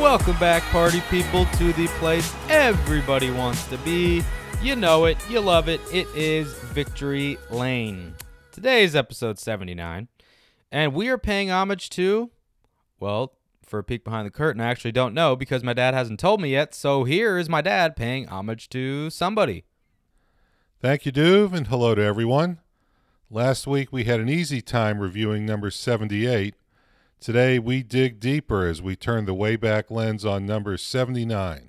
Welcome back, party people, to the place everybody wants to be. You know it, you love it. It is Victory Lane. Today is episode 79, and we are paying homage to, well, for a peek behind the curtain, I actually don't know because my dad hasn't told me yet. So here is my dad paying homage to somebody. Thank you, Duve, and hello to everyone. Last week we had an easy time reviewing number 78. Today we dig deeper as we turn the Wayback Lens on number 79.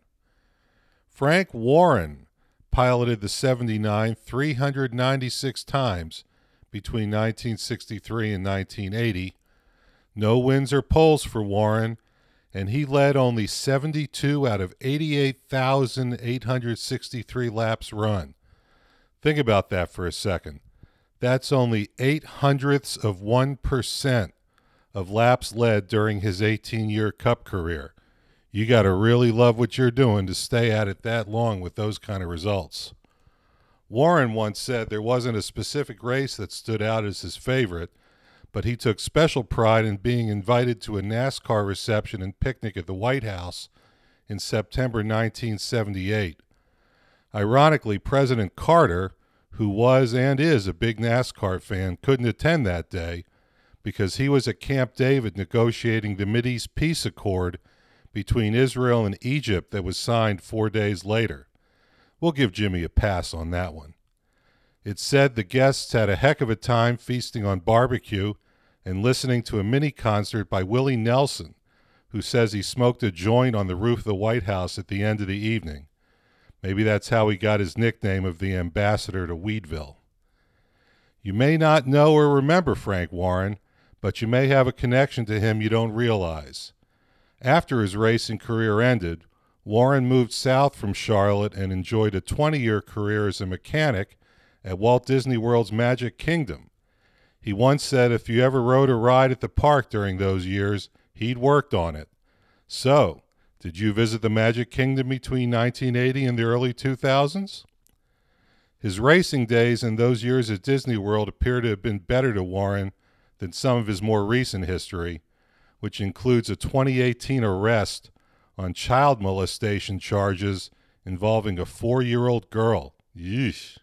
Frank Warren piloted the 79 396 times between 1963 and 1980. No wins or poles for Warren, and he led only 72 out of 88,863 laps run. Think about that for a second. That's only eight hundredths of 1% of laps led during his 18 year cup career. You got to really love what you're doing to stay at it that long with those kind of results. Warren once said there wasn't a specific race that stood out as his favorite, but he took special pride in being invited to a NASCAR reception and picnic at the White House in September 1978. Ironically, President Carter, who was and is a big NASCAR fan, couldn't attend that day because he was at Camp David negotiating the Mideast peace accord between Israel and Egypt that was signed four days later. We'll give Jimmy a pass on that one. It said the guests had a heck of a time feasting on barbecue and listening to a mini concert by Willie Nelson, who says he smoked a joint on the roof of the White House at the end of the evening. Maybe that's how he got his nickname of the ambassador to Weedville. You may not know or remember Frank Warren, but you may have a connection to him you don't realize. After his racing career ended, Warren moved south from Charlotte and enjoyed a 20 year career as a mechanic at Walt Disney World's Magic Kingdom. He once said if you ever rode a ride at the park during those years, he'd worked on it. So, did you visit the Magic Kingdom between 1980 and the early 2000s? His racing days and those years at Disney World appear to have been better to Warren than some of his more recent history, which includes a 2018 arrest on child molestation charges involving a four year old girl. Yeesh.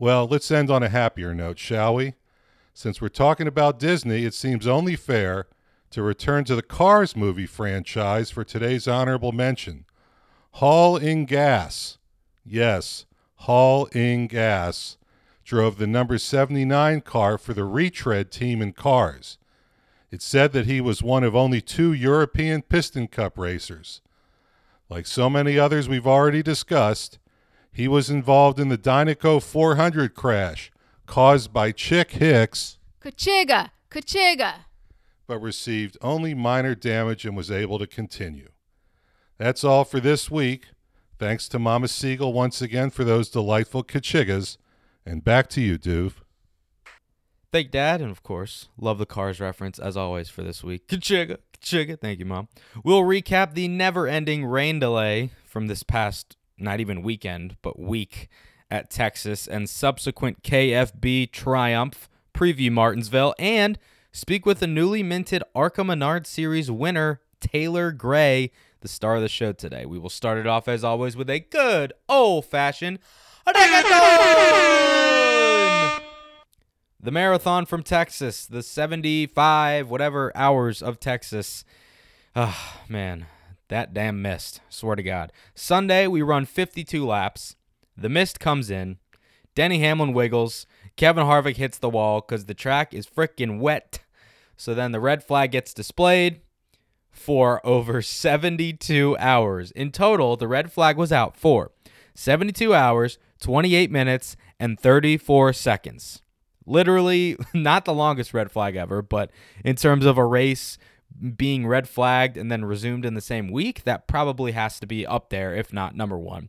Well, let's end on a happier note, shall we? Since we're talking about Disney, it seems only fair to return to the Cars movie franchise for today's honorable mention. Haul Inngas. Yes, Haul Inngas drove the number 79 car for the retread team in Cars. It's said that he was one of only two European Piston Cup racers. Like so many others we've already discussed, he was involved in the Dinoco 400 crash caused by Chick Hicks, Kachiga, Kachiga. but received only minor damage and was able to continue. That's all for this week. Thanks to Mama Siegel once again for those delightful Kachigas. And back to you, Duve. Thank Dad, and of course, love the Cars reference as always for this week. Kachiga, kachiga. Thank you, Mom. We'll recap the never ending rain delay from this past, not even weekend, but week at Texas and subsequent KFB triumph, preview Martinsville, and speak with the newly minted ARCA Menard Series winner, Taylor Gray, the star of the show today. We will start it off, as always, with a good old fashioned. The marathon from Texas, the 75 whatever hours of Texas. Ah, man, that damn mist. Swear to God. Sunday, we run 52 laps. The mist comes in. Denny Hamlin wiggles. Kevin Harvick hits the wall because the track is freaking wet. So then the red flag gets displayed for over 72 hours. In total, the red flag was out for 72 hours, 28 minutes, and 34 seconds literally not the longest red flag ever, but in terms of a race being red flagged and then resumed in the same week, that probably has to be up there, if not number one.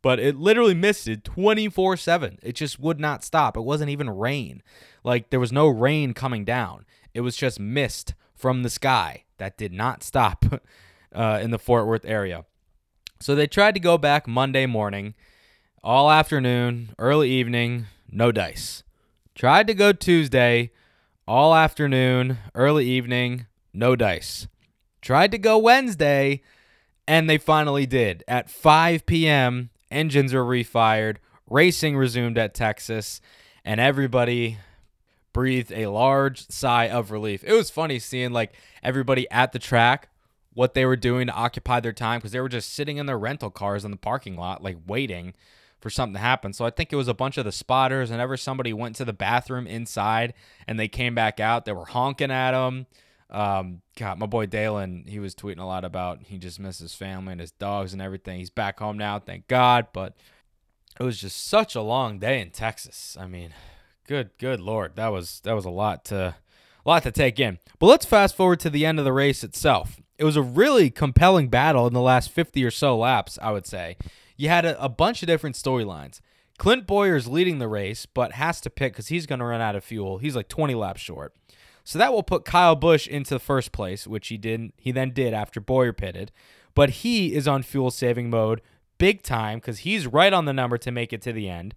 But it literally misted 24 7. It just would not stop. It wasn't even rain. Like there was no rain coming down, it was just mist from the sky that did not stop uh, in the Fort Worth area. So they tried to go back Monday morning, all afternoon, early evening, no dice. Tried to go Tuesday, all afternoon, early evening, no dice. Tried to go Wednesday, and they finally did. At 5 p.m., engines were refired, racing resumed at Texas, and everybody breathed a large sigh of relief. It was funny seeing like everybody at the track what they were doing to occupy their time because they were just sitting in their rental cars in the parking lot, like waiting for something to happen. So I think it was a bunch of the spotters. Whenever somebody went to the bathroom inside and they came back out, they were honking at them. Um, God, my boy Dalen, he was tweeting a lot about he just misses his family and his dogs and everything. He's back home now, thank God. But it was just such a long day in Texas. I mean, good, good lord, that was that was a lot to a lot to take in. But let's fast forward to the end of the race itself it was a really compelling battle in the last 50 or so laps, I would say. You had a, a bunch of different storylines. Clint Bowyer's leading the race, but has to pit because he's going to run out of fuel. He's like 20 laps short. So that will put Kyle Busch into first place, which he didn't. he then did after Bowyer pitted. But he is on fuel saving mode big time because he's right on the number to make it to the end.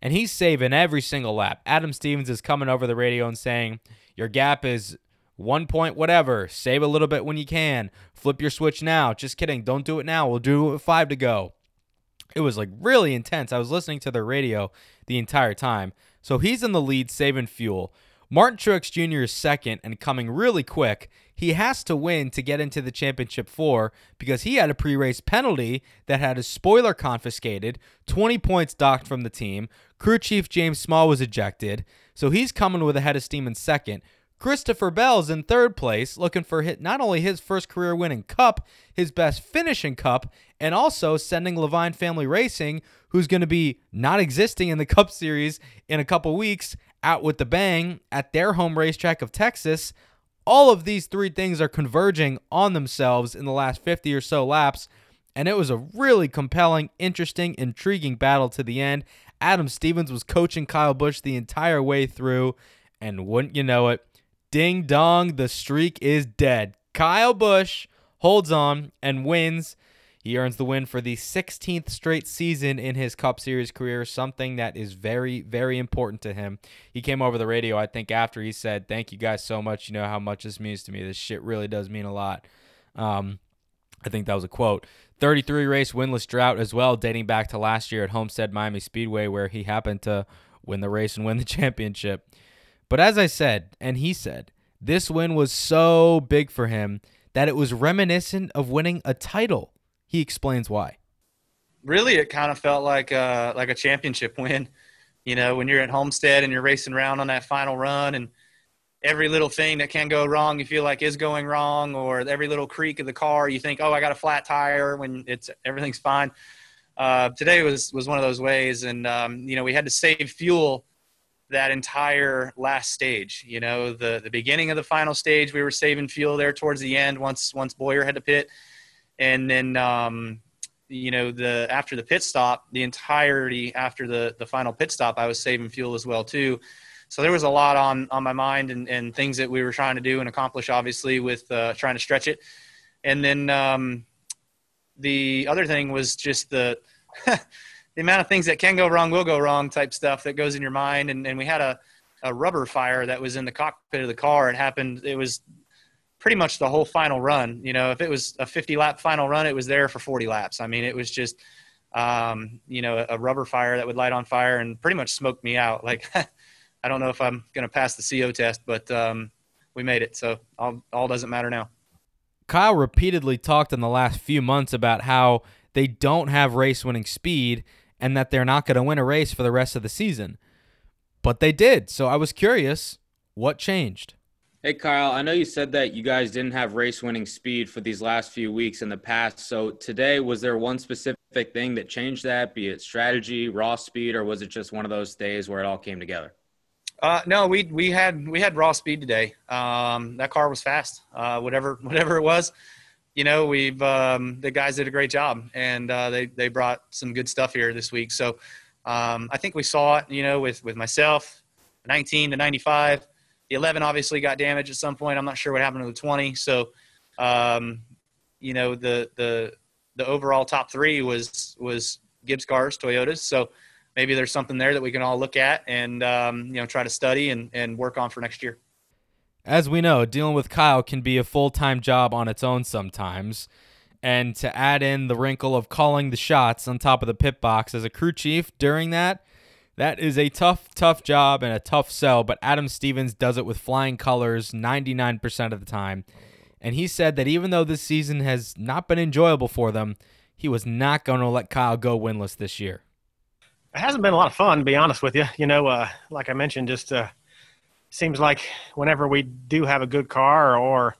And he's saving every single lap. Adam Stevens is coming over the radio and saying, Your gap is one point, whatever. Save a little bit when you can. Flip your switch now. Just kidding. Don't do it now. We'll do it with five to go. It was like really intense. I was listening to the radio the entire time. So he's in the lead, saving fuel. Martin Truex Jr. is second and coming really quick. He has to win to get into the championship four because he had a pre race penalty that had his spoiler confiscated, 20 points docked from the team. Crew chief James Small was ejected. So he's coming with a head of steam in second. Christopher Bell's in third place, looking for hit not only his first career winning cup, his best finishing cup, and also sending Leavine Family Racing, who's going to be not existing in the Cup Series in a couple weeks, out with the bang at their home racetrack of Texas. All of these three things are converging on themselves in the last 50 or so laps, and it was a really compelling, interesting, intriguing battle to the end. Adam Stevens was coaching Kyle Busch the entire way through, and wouldn't you know it, Ding dong, the streak is dead. Kyle Busch holds on and wins. He earns the win for the 16th straight season in his Cup Series career, something that is very, very important to him. He came over the radio, I think, after he said, Thank you guys so much. You know how much this means to me. This shit really does mean a lot. Um, I think that was a quote. 33 race winless drought as well, dating back to last year at Homestead Miami Speedway, where he happened to win the race and win the championship. But as I said, and he said, this win was so big for him that it was reminiscent of winning a title. He explains why. Really, it kind of felt like a, like a championship win. You know, when you're at Homestead and you're racing around on that final run, and every little thing that can go wrong, you feel like is going wrong, or every little creak of the car, you think, "Oh, I got a flat tire," when it's everything's fine. Uh, today was was one of those ways, and um, you know, we had to save fuel that entire last stage. You know, the the beginning of the final stage, we were saving fuel there towards the end once once Bowyer had to pit, and then um, you know the after the pit stop, the entirety after the the final pit stop, I was saving fuel as well too. So there was a lot on on my mind and, and things that we were trying to do and accomplish, obviously, with uh, trying to stretch it. And then um, the other thing was just the the amount of things that can go wrong will go wrong type stuff that goes in your mind. And, and we had a, a rubber fire that was in the cockpit of the car. It happened. It was pretty much the whole final run. You know, if it was a 50 lap final run, it was there for 40 laps. I mean, it was just, um, you know, a rubber fire that would light on fire and pretty much smoked me out. Like, I don't know if I'm going to pass the CO test, but um, we made it. So all, all doesn't matter now. Kyle repeatedly talked in the last few months about how they don't have race winning speed and that they're not going to win a race for the rest of the season. But they did. So I was curious what changed. Hey, Kyle, I know you said that you guys didn't have race winning speed for these last few weeks in the past. So today, was there one specific thing that changed that, be it strategy, raw speed, or was it just one of those days where it all came together? Uh, no, we we had we had raw speed today. Um, that car was fast. Uh, whatever whatever it was, you know, we've um, the guys did a great job, and uh, they they brought some good stuff here this week. So um, I think we saw it, you know, with with myself, 19 to 95. The 11 obviously got damaged at some point. I'm not sure what happened to the 20. So, um, you know, the the the overall top three was was Gibbs cars, Toyotas. So maybe there's something there that we can all look at and um, you know try to study and, and work on for next year. As we know, dealing with Kyle can be a full time job on its own sometimes. And to add in the wrinkle of calling the shots on top of the pit box as a crew chief during that, that is a tough, tough job and a tough sell. But Adam Stevens does it with flying colors 99% of the time. And he said that even though this season has not been enjoyable for them, he was not going to let Kyle go winless this year it hasn't been a lot of fun, to be honest with you. You know, uh, like I mentioned, just uh, seems like whenever we do have a good car or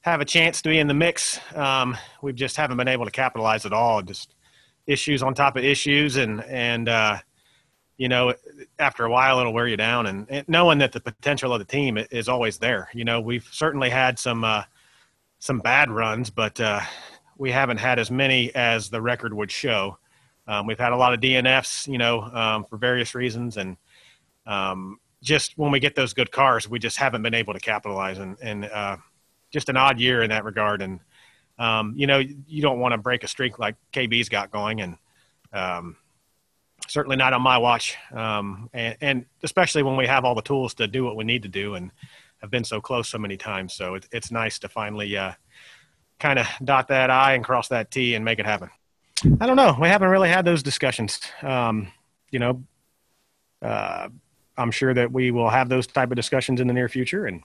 have a chance to be in the mix, um, we just haven't been able to capitalize at all. Just issues on top of issues, and and uh, you know, after a while, it'll wear you down. And, and, knowing that the potential of the team is always there. You know, we've certainly had some uh, some bad runs, but uh, we haven't had as many as the record would show. Um, we've had a lot of DNFs, you know, um, for various reasons, and um, just when we get those good cars, we just haven't been able to capitalize, and, and uh, just an odd year in that regard. And um, you know, you don't want to break a streak like KB's got going, and um, certainly not on my watch. Um, and, and, especially when we have all the tools to do what we need to do, and have been so close so many times. So it, it's nice to finally uh, kind of dot that I and cross that T and make it happen. I don't know. We haven't really had those discussions. Um, you know, uh, I'm sure that we will have those type of discussions in the near future and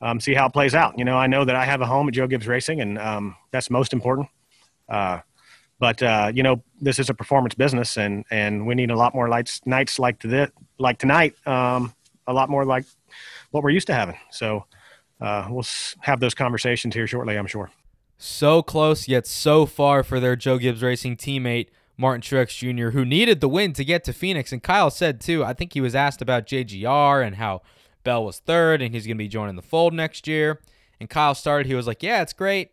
um, see how it plays out. You know, I know that I have a home at Joe Gibbs Racing, and um, that's most important. Uh, but uh, you know, this is a performance business, and and we need a lot more lights nights like to like tonight, um, a lot more like what we're used to having. So uh, we'll have those conversations here shortly, I'm sure. So close, yet so far for their Joe Gibbs Racing teammate, Martin Truex Jr., who needed the win to get to Phoenix. And Kyle said, too, I think he was asked about JGR and how Bell was third and he's going to be joining the fold next year. And Kyle started, he was like, Yeah, it's great.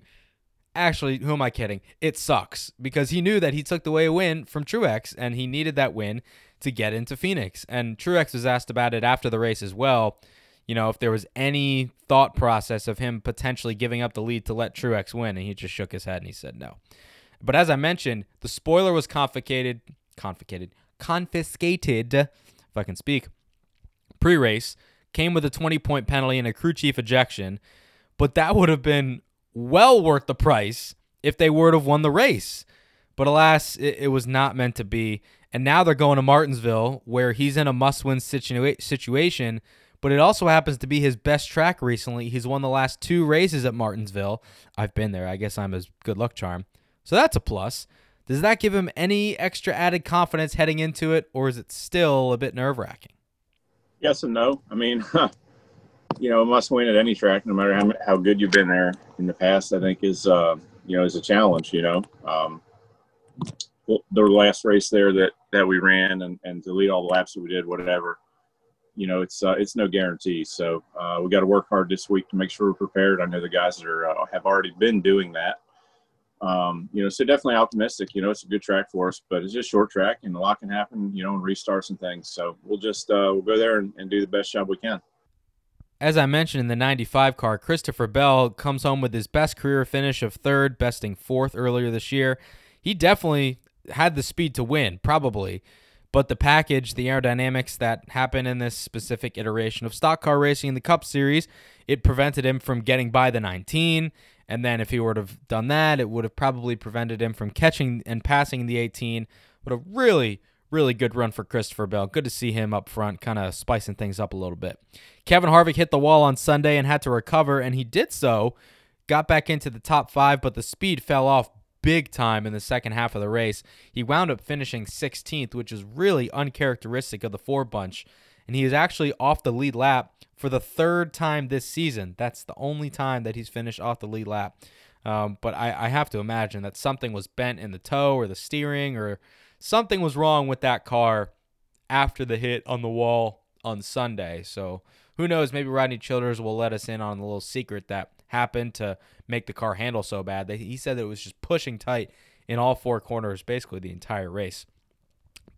Actually, who am I kidding? It sucks because he knew that he took away a win from Truex and he needed that win to get into Phoenix. And Truex was asked about it after the race as well you know, if there was any thought process of him potentially giving up the lead to let Truex win, and he just shook his head and he said no. But as I mentioned, the spoiler was confiscated, confiscated, confiscated, if I can speak, pre-race, came with a 20-point penalty and a crew chief ejection, but that would have been well worth the price if they to have won the race. But alas, it, it was not meant to be. And now they're going to Martinsville, where he's in a must-win situa- situation but it also happens to be his best track recently. He's won the last two races at Martinsville. I've been there. I guess I'm his good luck charm. So that's a plus. Does that give him any extra added confidence heading into it, or is it still a bit nerve wracking? Yes and no. I mean, you know, a must win at any track, no matter how, how good you've been there in the past, I think is, uh, you know, is a challenge, you know. Um, the last race there that, that we ran and, and to lead all the laps that we did, whatever, you know, it's uh, it's no guarantee. So uh, we got to work hard this week to make sure we're prepared. I know the guys are uh, have already been doing that. Um, you know, so definitely optimistic. You know, it's a good track for us, but it's just short track, and a lot can happen. You know, and restarts and things. So we'll just uh, we'll go there and, and do the best job we can. As I mentioned in the 95 car, Christopher Bell comes home with his best career finish of third, besting fourth earlier this year. He definitely had the speed to win, probably. But the package, the aerodynamics that happen in this specific iteration of stock car racing in the Cup Series, it prevented him from getting by the 19. And then if he would have done that, it would have probably prevented him from catching and passing the 18. But a really, really good run for Christopher Bell. Good to see him up front, kind of spicing things up a little bit. Kevin Harvick hit the wall on Sunday and had to recover, and he did so. Got back into the top five, but the speed fell off big time in the second half of the race. He wound up finishing 16th, which is really uncharacteristic of the four bunch. And he is actually off the lead lap for the third time this season. That's the only time that he's finished off the lead lap. Um, but I, I have to imagine that something was bent in the toe or the steering or something was wrong with that car after the hit on the wall on Sunday. So who knows? Maybe Rodney Childers will let us in on the little secret that happened to make the car handle so bad. He said that it was just pushing tight in all four corners basically the entire race.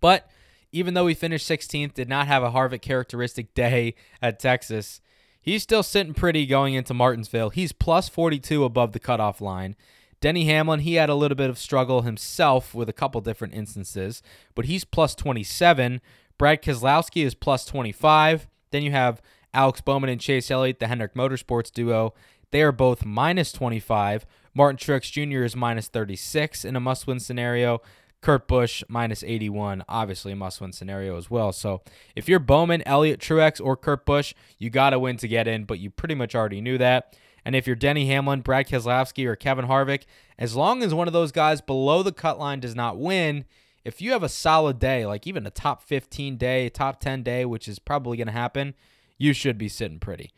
But even though he finished 16th, did not have a Harvick characteristic day at Texas, he's still sitting pretty going into Martinsville. He's plus 42 above the cutoff line. Denny Hamlin, he had a little bit of struggle himself with a couple different instances, but he's plus 27. Brad Keselowski is plus 25. Then you have Alex Bowman and Chase Elliott, the Hendrick Motorsports duo. They are both minus 25. Martin Truex Jr. is minus 36 in a must win scenario. Kurt Busch minus 81, obviously a must win scenario as well. So if you're Bowman, Elliott, Truex, or Kurt Busch, you got to win to get in, but you pretty much already knew that. And if you're Denny Hamlin, Brad Keselowski, or Kevin Harvick, as long as one of those guys below the cut line does not win, if you have a solid day, like even a top 15 day, top 10 day, which is probably going to happen, you should be sitting pretty.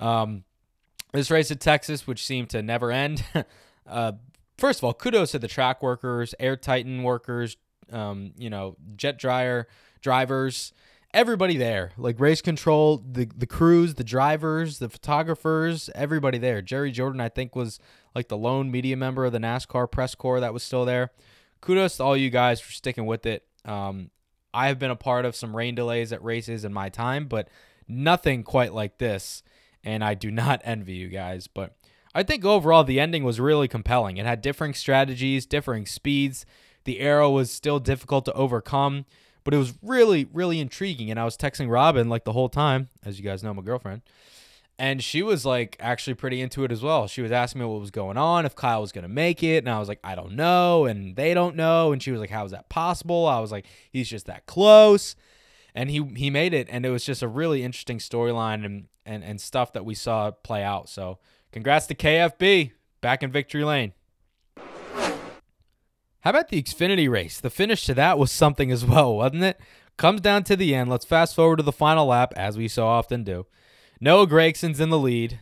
Um, this race at Texas, which seemed to never end. uh, first of all, kudos to the track workers, Air Titan workers, um, you know, jet dryer drivers, everybody there. Like race control, the the crews, the drivers, the photographers, everybody there. Jerry Jordan, I think, was like the lone media member of the NASCAR press corps that was still there. Kudos to all you guys for sticking with it. Um, I have been a part of some rain delays at races in my time, but nothing quite like this and I do not envy you guys. But I think overall the ending was really compelling. It had differing strategies, differing speeds. The aero was still difficult to overcome, but it was really, really intriguing. And I was texting Robin like the whole time, as you guys know, my girlfriend. And she was like actually pretty into it as well. She was asking me what was going on, if Kyle was going to make it. And I was like, I don't know. And they don't know. And she was like, How is that possible? I was like, He's just that close and he he made it and it was just a really interesting storyline and, and and stuff that we saw play out so congrats to kfb back in victory lane. How about the xfinity race? The finish to that was something as well wasn't it? Comes down to the end. Let's fast forward to the final lap as we so often do. Noah Gragson's in the lead.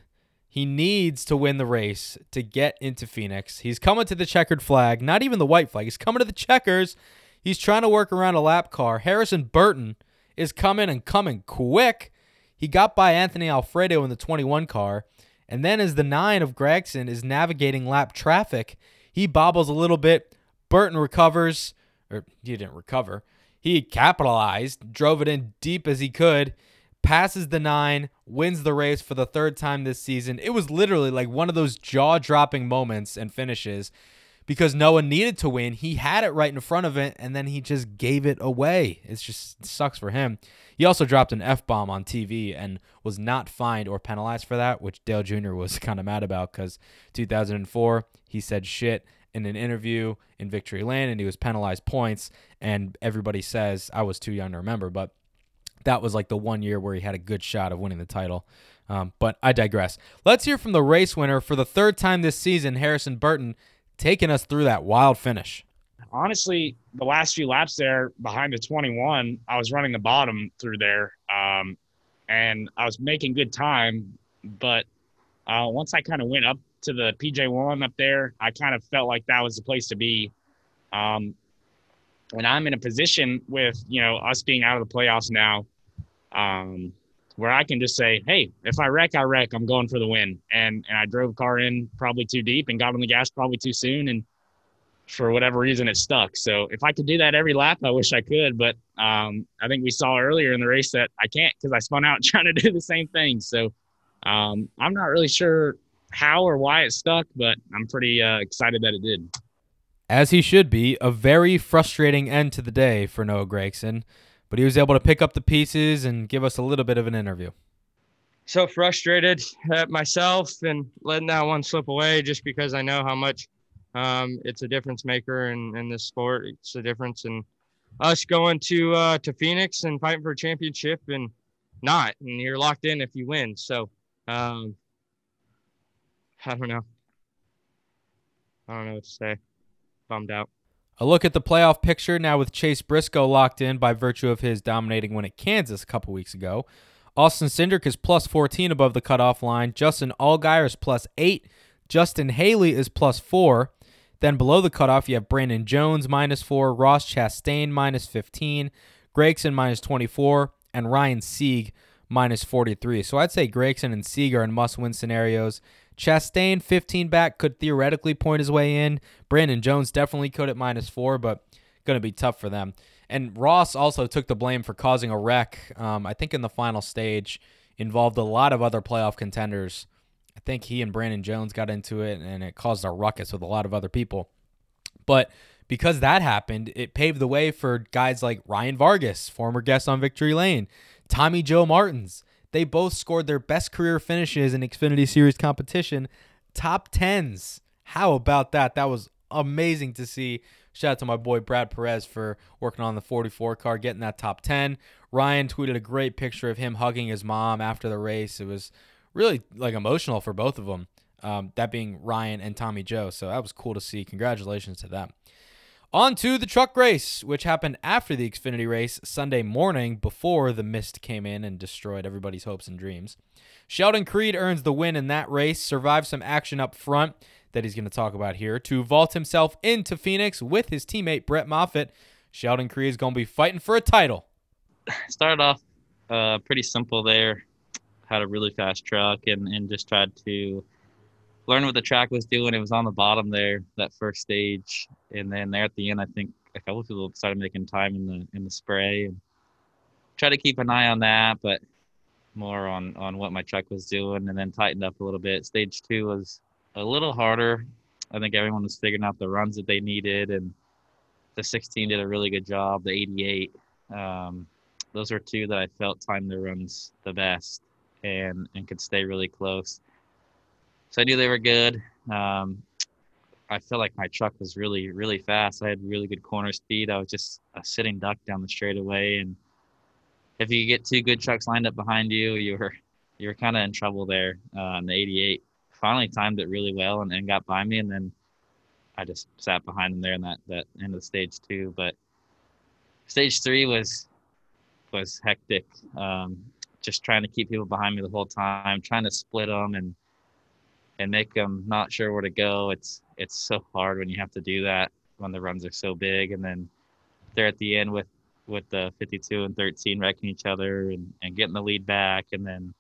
He needs to win the race to get into phoenix. He's coming to the checkered flag. Not even the white flag. He's coming to the checkers. He's trying to work around a lap car. Harrison burton is coming and coming quick. He got by Anthony Alfredo in the 21 car. And then as the 9 of Gragson is navigating lap traffic, he bobbles a little bit. Burton recovers, or he didn't recover. He capitalized, drove it in deep as he could, passes the 9, wins the race for the third time this season. It was literally like one of those jaw dropping moments and finishes because Noah needed to win. He had it right in front of it, and then he just gave it away. It just sucks for him. He also dropped an F bomb on TV and was not fined or penalized for that, which Dale Jr. was kind of mad about because 2004, he said shit in an interview in Victory Lane and he was penalized points. And everybody says, I was too young to remember, but that was like the one year where he had a good shot of winning the title. Um, but I digress. Let's hear from the race winner for the third time this season, Harrison Burton taking us through that wild finish. Honestly, the last few laps there behind the 21, I was running the bottom through there, um, and I was making good time. But uh, once I kind of went up to the PJ1 up there, I kind of felt like that was the place to be. Um, I'm in a position with you know us being out of the playoffs now. Um, where I can just say, hey, if I wreck, I wreck. I'm going for the win. And and I drove car in probably too deep and got on the gas probably too soon. And for whatever reason, it stuck. So if I could do that every lap, I wish I could. But um, I think we saw earlier in the race that I can't because I spun out trying to do the same thing. So um, I'm not really sure how or why it stuck, but I'm pretty uh, excited that it did. As he should be, a very frustrating end to the day for Noah Gragson but he was able to pick up the pieces and give us a little bit of an interview. So frustrated at myself and letting that one slip away just because I know how much um, it's a difference maker in, in this sport. It's a difference in us going to uh, to Phoenix and fighting for a championship and not, and you're locked in if you win. So um, I don't know. I don't know what to say. Bummed out. A look at the playoff picture now with Chase Briscoe locked in by virtue of his dominating win at Kansas a couple weeks ago. Austin Cindric is plus 14 above the cutoff line. Justin Allgaier is plus 8. Justin Haley is plus 4. Then below the cutoff, you have Brandon Jones minus 4, Ross Chastain minus 15, Gragson minus 24, and Ryan Sieg minus 43. So I'd say Gragson and Sieg are in must win scenarios. Chastain, 15 back, could theoretically point his way in. Brandon Jones definitely could at minus four, but going to be tough for them. And Ross also took the blame for causing a wreck, um, I think in the final stage, involved a lot of other playoff contenders. I think he and Brandon Jones got into it, and it caused a ruckus with a lot of other people. But because that happened, it paved the way for guys like Ryan Vargas, former guest on Victory Lane, Tommy Joe Martins. They both scored their best career finishes in Xfinity Series competition, top tens. How about that? That was amazing to see. Shout out to my boy Brad Perez for working on the 44 car, getting that top 10. Ryan tweeted a great picture of him hugging his mom after the race. It was really like emotional for both of them. Um, that being Ryan and Tommy Joe. So that was cool to see. Congratulations to them. On to the truck race, which happened after the Xfinity race Sunday morning before the mist came in and destroyed everybody's hopes and dreams. Sheldon Creed earns the win in that race, survives some action up front that he's going to talk about here to vault himself into Phoenix with his teammate Brett Moffitt. Sheldon Creed is going to be fighting for a title. Started off uh, pretty simple there. Had a really fast truck and, and just tried to learn what the track was doing. It was on the bottom there, that first stage, and then there at the end, I think a couple of people started making time in the in the spray and try to keep an eye on that, but more on on what my truck was doing, and then tightened up a little bit. Stage two was a little harder. I think everyone was figuring out the runs that they needed, and the 16 did a really good job. The 88, um, those were two that I felt timed their runs the best and and could stay really close so I knew they were good. Um, I felt like my truck was really, really fast. I had really good corner speed. I was just a sitting duck down the straightaway, and if you get two good trucks lined up behind you, you were you were kind of in trouble there. Uh, the 88 finally timed it really well and, and got by me, and then I just sat behind him there in that that end of stage two. But stage three was was hectic. Um, just trying to keep people behind me the whole time, trying to split them and and make them not sure where to go. It's it's so hard when you have to do that when the runs are so big, and then they're at the end with with the 52 and 13 wrecking each other and, and getting the lead back, and then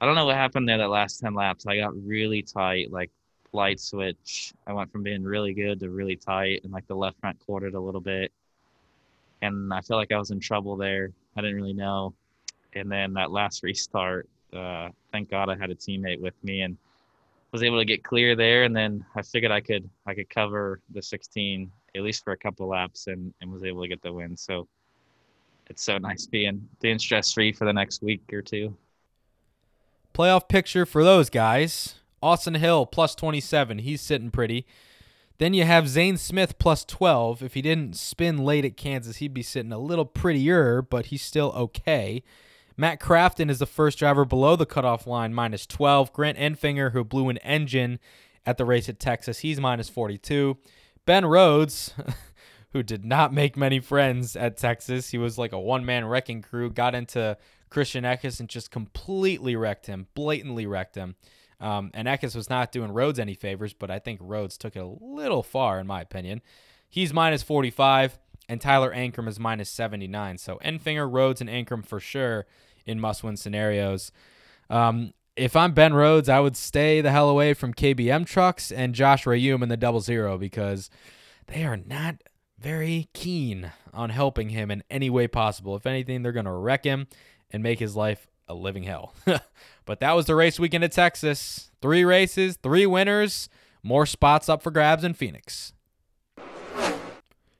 I don't know what happened there that last 10 laps. I got really tight, like light switch. I went from being really good to really tight, and like the left front quartered a little bit, and I felt like I was in trouble there. I didn't really know, and then that last restart. Uh, thank God I had a teammate with me, and was able to get clear there, and then I figured I could I could cover the 16 at least for a couple laps, and, and was able to get the win. So it's so nice being being stress free for the next week or two. Playoff picture for those guys: Austin Hill plus 27, he's sitting pretty. Then you have Zane Smith plus 12. If he didn't spin late at Kansas, he'd be sitting a little prettier, but he's still okay. Matt Crafton is the first driver below the cutoff line, minus 12. Grant Enfinger, who blew an engine at the race at Texas, he's minus 42. Ben Rhodes, who did not make many friends at Texas, he was like a one man wrecking crew, got into Christian Eckes and just completely wrecked him, blatantly wrecked him. Um, and Eckes was not doing Rhodes any favors, but I think Rhodes took it a little far, in my opinion. He's minus 45, and Tyler Ankrum is minus 79. So Enfinger, Rhodes, and Ankrum for sure in must win scenarios. Um, if I'm Ben Rhodes, I would stay the hell away from KBM trucks and Josh Reaume in the double zero because they are not very keen on helping him in any way possible. If anything, they're going to wreck him and make his life a living hell. but that was the race weekend at Texas. Three races, three winners, more spots up for grabs in Phoenix.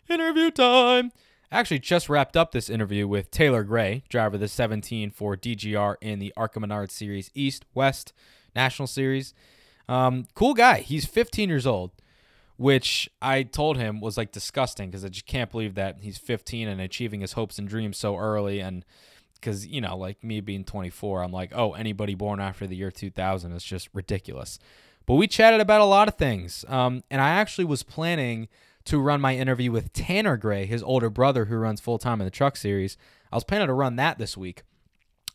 Interview time actually just wrapped up this interview with Taylor Gray, driver of the 17 for DGR in the ARCA Menard Series East West National Series. Um, cool guy. He's 15 years old, which I told him was like disgusting because I just can't believe that he's 15 and achieving his hopes and dreams so early. And because, you know, like me being 24, I'm like, oh, anybody born after the year 2000 is just ridiculous. But we chatted about a lot of things. Um, and I actually was planning to run my interview with Tanner Gray, his older brother who runs full time in the truck series. I was planning to run that this week.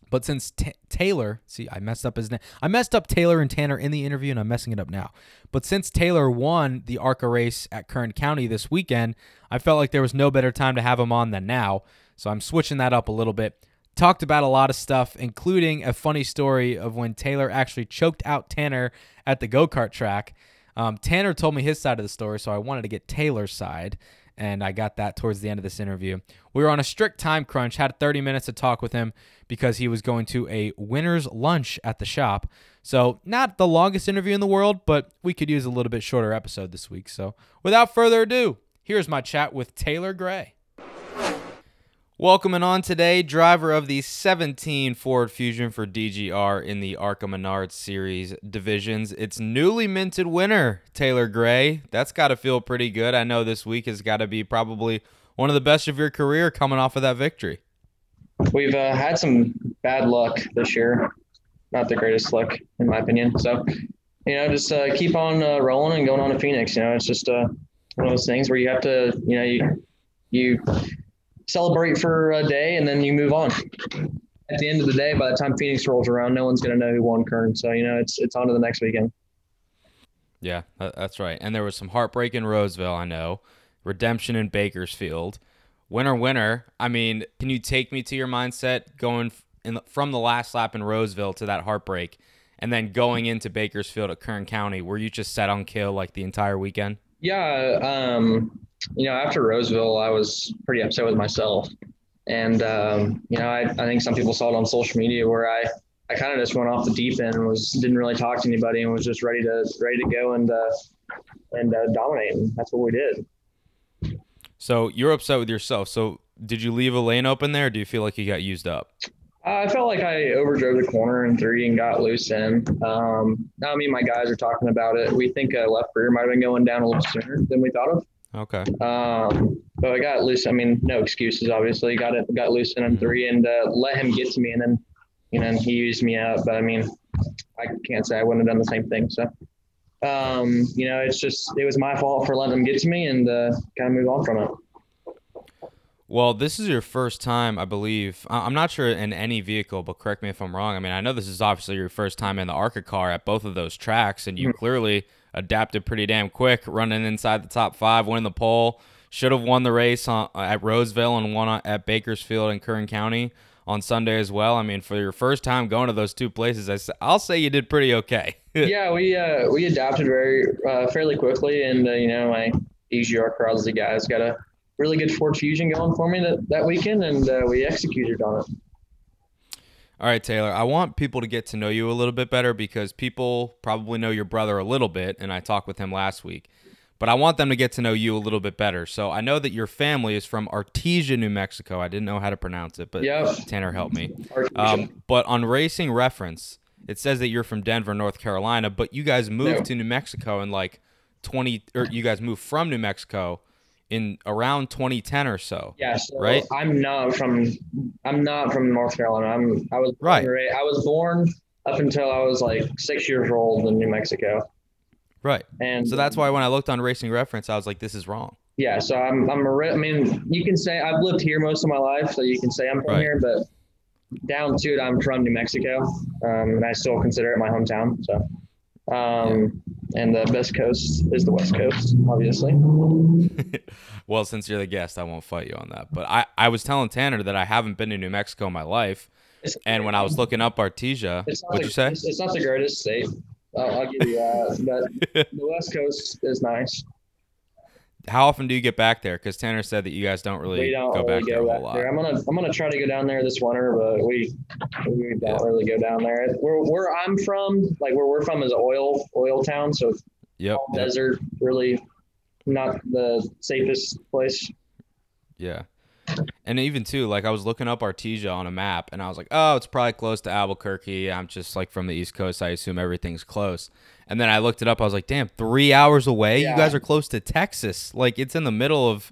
But since T- Taylor, see, I messed up his name. I messed up Taylor and Tanner in the interview, and I'm messing it up now. But since Taylor won the ARCA race at Kern County this weekend, I felt like there was no better time to have him on than now. So I'm switching that up a little bit. talked about a lot of stuff, including a funny story of when Taylor actually choked out Tanner at the go kart track. Um, Tanner told me his side of the story, so I wanted to get Taylor's side, and I got that towards the end of this interview. We were on a strict time crunch, had 30 minutes to talk with him because he was going to a winner's lunch at the shop. So, not the longest interview in the world, but we could use a little bit shorter episode this week. So, without further ado, here's my chat with Taylor Gray. Welcoming on today, driver of the 17 Ford Fusion for DGR in the ARCA Menards Series divisions. It's newly minted winner, Taylor Gray. That's got to feel pretty good. I know this week has got to be probably one of the best of your career coming off of that victory. We've uh, had some bad luck this year. Not the greatest luck, in my opinion. So, you know, just uh, keep on uh, rolling and going on to Phoenix. You know, it's just uh, one of those things where you have to, you know, you, you celebrate for a day and then you move on. At the end of the day, by the time Phoenix rolls around, no one's going to know who won Kern. So you know, it's it's on to the next weekend. Yeah, that's right. And there was some heartbreak in Roseville, I know. Redemption in Bakersfield. Winner, winner. I mean, can you take me to your mindset going in, from the last lap in Roseville to that heartbreak, and then going into Bakersfield at Kern County? Were you just set on kill like the entire weekend? Yeah, um, you know, after Roseville, I was pretty upset with myself. And, um, you know, I, I think some people saw it on social media where I, I kind of just went off the deep end and was, didn't really talk to anybody and was just ready to, ready to go and, uh, and uh, dominate. And that's what we did. So you're upset with yourself. So did you leave a lane open there? do you feel like you got used up? I felt like I overdrove the corner in three and got loose in. Um, now me and my guys are talking about it. We think a left rear might have been going down a little sooner than we thought of. Okay. Um, but I got loose. I mean, no excuses. Obviously, got it. Got loose in three and uh, let him get to me, and then you know he used me out. But I mean, I can't say I wouldn't have done the same thing. So, um, you know, it's just it was my fault for letting him get to me and uh, kind of move on from it. Well, this is your first time, I believe. I'm not sure in any vehicle, but correct me if I'm wrong. I mean, I know this is obviously your first time in the ARCA car at both of those tracks, and you mm-hmm. clearly adapted pretty damn quick, running inside the top five, winning the pole. Should have won the race on, at Roseville and won at Bakersfield and Kern County on Sunday as well. I mean, for your first time going to those two places, I, will say you did pretty okay. yeah, we uh, we adapted very uh, fairly quickly, and uh, you know my DGR Crosley guys got a really good Ford Fusion going for me that, that weekend, and uh, we executed on it. All right, Taylor, I want people to get to know you a little bit better because people probably know your brother a little bit, and I talked with him last week. But I want them to get to know you a little bit better. So I know that your family is from Artesia, New Mexico. I didn't know how to pronounce it, but yep. Tanner helped me. Um, but on Racing Reference, it says that you're from Denver, North Carolina, but you guys moved no. to New Mexico in like 20, or you guys moved from New Mexico in around 2010 or so. Yes, so right. I'm not from I'm not from North Carolina. I'm I was right. I was born up until I was like six years old in New Mexico. Right. And so that's why when I looked on Racing Reference, I was like, this is wrong. Yeah. So I'm I'm a I mean, you can say I've lived here most of my life, so you can say I'm from right. here, but down to it, I'm from New Mexico, um, and I still consider it my hometown. So. Um, yeah. And the best coast is the West Coast, obviously. well, since you're the guest, I won't fight you on that. But I, I was telling Tanner that I haven't been to New Mexico in my life. It's, and when I was looking up Artesia, what'd the, you say? It's, it's, not the greatest state. I'll, I'll give you that. But the West Coast is nice. How often do you get back there? Because Tanner said that you guys don't really don't go really back go there lot. There. I'm gonna I'm gonna try to go down there this winter, but we we don't yeah. really go down there. Where where I'm from, like where we're from, is oil oil town, so yep, yep. desert. Really, not the safest place. Yeah. And even too, like I was looking up Artesia on a map, and I was like, "Oh, it's probably close to Albuquerque." I'm just like from the East Coast. I assume everything's close. And then I looked it up. I was like, "Damn, three hours away. Yeah. You guys are close to Texas. Like it's in the middle of,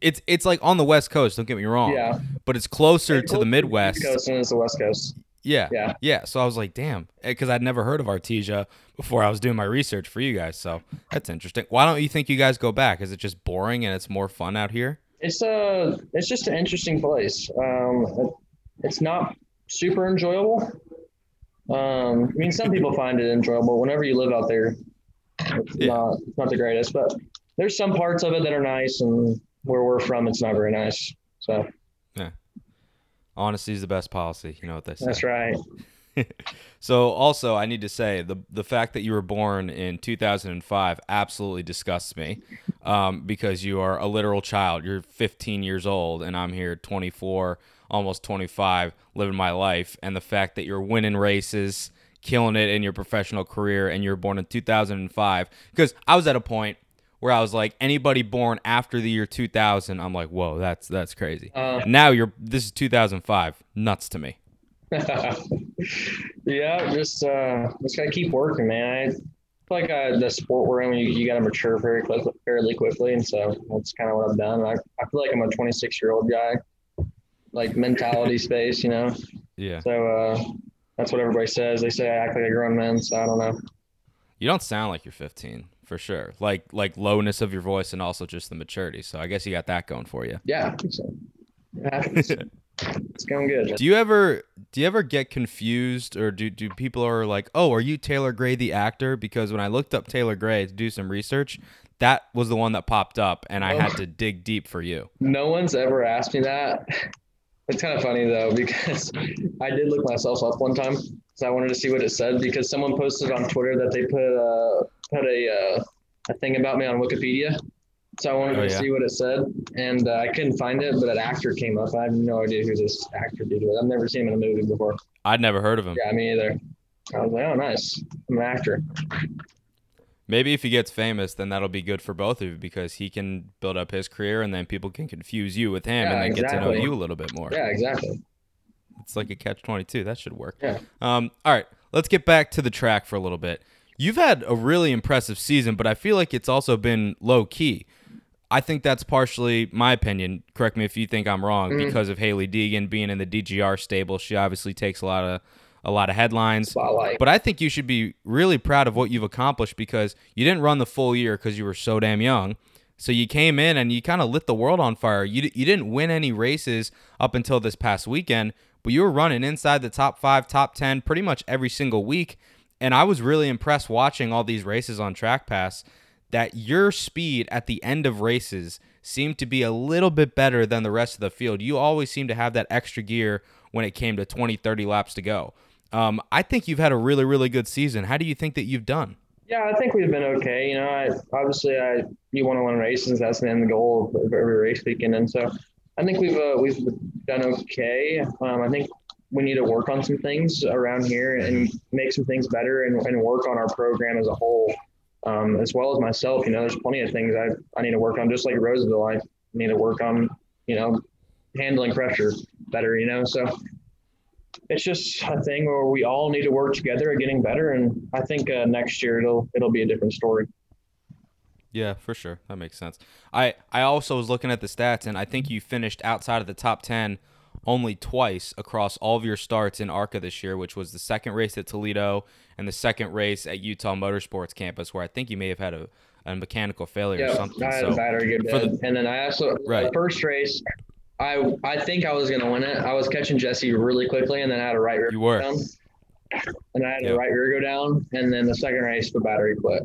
it's it's like on the West Coast. Don't get me wrong. Yeah. But it's closer it's to the Midwest. And it's the West Coast. Yeah. Yeah. Yeah. So I was like, damn, eh, because I'd never heard of Artesia before I was doing my research for you guys. So that's interesting. Why don't you think you guys go back? Is it just boring and it's more fun out here? It's a it's just an interesting place. Um, it's not super enjoyable. Um, I mean, some people find it enjoyable. Whenever you live out there, it's yeah. not it's not the greatest, but there's some parts of it that are nice, and where we're from, it's not very nice. So, yeah. Honesty is the best policy. You know what they say. That's right. so also, I need to say the the fact that you were born in 2005 absolutely disgusts me, um, because you are a literal child. You're 15 years old, and I'm here 24, almost 25, living my life. And the fact that you're winning races, killing it in your professional career, and you're born in 2005, because I was at a point where I was like, anybody born after the year 2000, I'm like, whoa, that's that's crazy. Uh, now you're this is 2005, nuts to me. yeah, just uh, just gotta keep working, man. I feel like uh, the sport we're in, you, you gotta mature very quickly, fairly quickly, and so that's kind of what I've done. I, I feel like I'm a 26 year old guy, like mentality space, you know. Yeah. So uh, that's what everybody says. They say I act like a grown man, so I don't know. You don't sound like you're 15 for sure. Like like lowness of your voice and also just the maturity. So I guess you got that going for you. Yeah. Yeah, it's, going good. Do you ever do you ever get confused or do do people are like, "Oh, are you Taylor Gray the actor?" Because when I looked up Taylor Gray to do some research, that was the one that popped up and I had to dig deep for you. No one's ever asked me that. It's kind of funny though because I did look myself up one time, because I wanted to see what it said because someone posted on Twitter that they put uh, put a uh, a thing about me on Wikipedia. So I wanted Oh, to yeah. see what it said, and uh, I couldn't find it, but an actor came up. I have no idea who this actor dude was. I've never seen him in a movie before. I'd never heard of him. Yeah, me either. I was like, oh, nice. I'm an actor. Maybe if he gets famous, then that'll be good for both of you because he can build up his career and then people can confuse you with him Yeah, and then get to know you a little bit more. Yeah, exactly. It's like a catch 22. That should work. Yeah. Um, all right, let's get back to the track for a little bit. You've had a really impressive season, but I feel like it's also been low key. I think that's partially my opinion. Correct me if you think I'm wrong. Mhm. Because of Hailie Deegan being in the DGR stable, she obviously takes a lot of a lot of headlines. Spotlight. But I think you should be really proud of what you've accomplished because you didn't run the full year because you were so damn young. So you came in and you kind of lit the world on fire. You, you didn't win any races up until this past weekend, but you were running inside the top five, top 10 pretty much every single week. And I was really impressed watching all these races on Track Pass that your speed at the end of races seemed to be a little bit better than the rest of the field. You always seem to have that extra gear when it came to 20, 30 laps to go. Um, I think you've had a really, really good season. How do you think that you've done? Yeah, I think we've been okay. You know, I obviously I you want to win races. That's the end goal of every race weekend, and so I think we've uh, we've done okay. Um, I think we need to work on some things around here and make some things better and, and work on our program as a whole, um, as well as myself. You know, there's plenty of things I I need to work on. Just like Roseville, I need to work on. You know, handling pressure better. You know, so it's just a thing where we all need to work together at getting better. And I think uh, next year it'll it'll be a different story. Yeah, for sure. That makes sense. I, I also was looking at the stats, and I think you finished outside of the top 10 only twice across all of your starts in ARCA this year, which was the second race at Toledo and the second race at Utah Motorsports Campus, where I think you may have had a, a mechanical failure or Yeah, something. I had so a battery get dead. the- and then I also Right. the first race, I I think I was gonna win it. I was catching Jesse really quickly, and then I had a right rear You were. down. And I had Yep. a right rear go down, and then the second race the battery quit.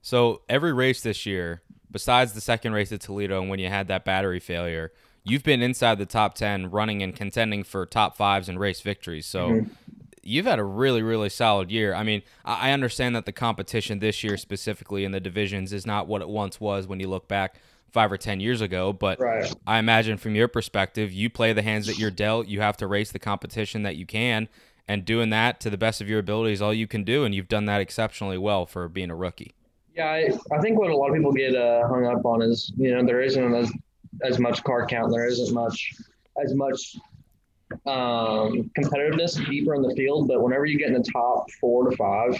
So every race this year, besides the second race at Toledo and when you had that battery failure, you've been inside the top 10 running and contending for top fives and race victories. So Mhm. you've had a really, really solid year. I mean, I I understand that the competition this year specifically in the divisions is not what it once was when you look back five or 10 years ago. But Right. I imagine from your perspective, you play the hands that you're dealt. You have to race the competition that you can. And doing that to the best of your ability is all you can do. And you've done that exceptionally well for being a rookie. Yeah, I, I think what a lot of people get uh, hung up on is you know there isn't as as much car count, there isn't much as much um, competitiveness deeper in the field. But whenever you get in the top four to five,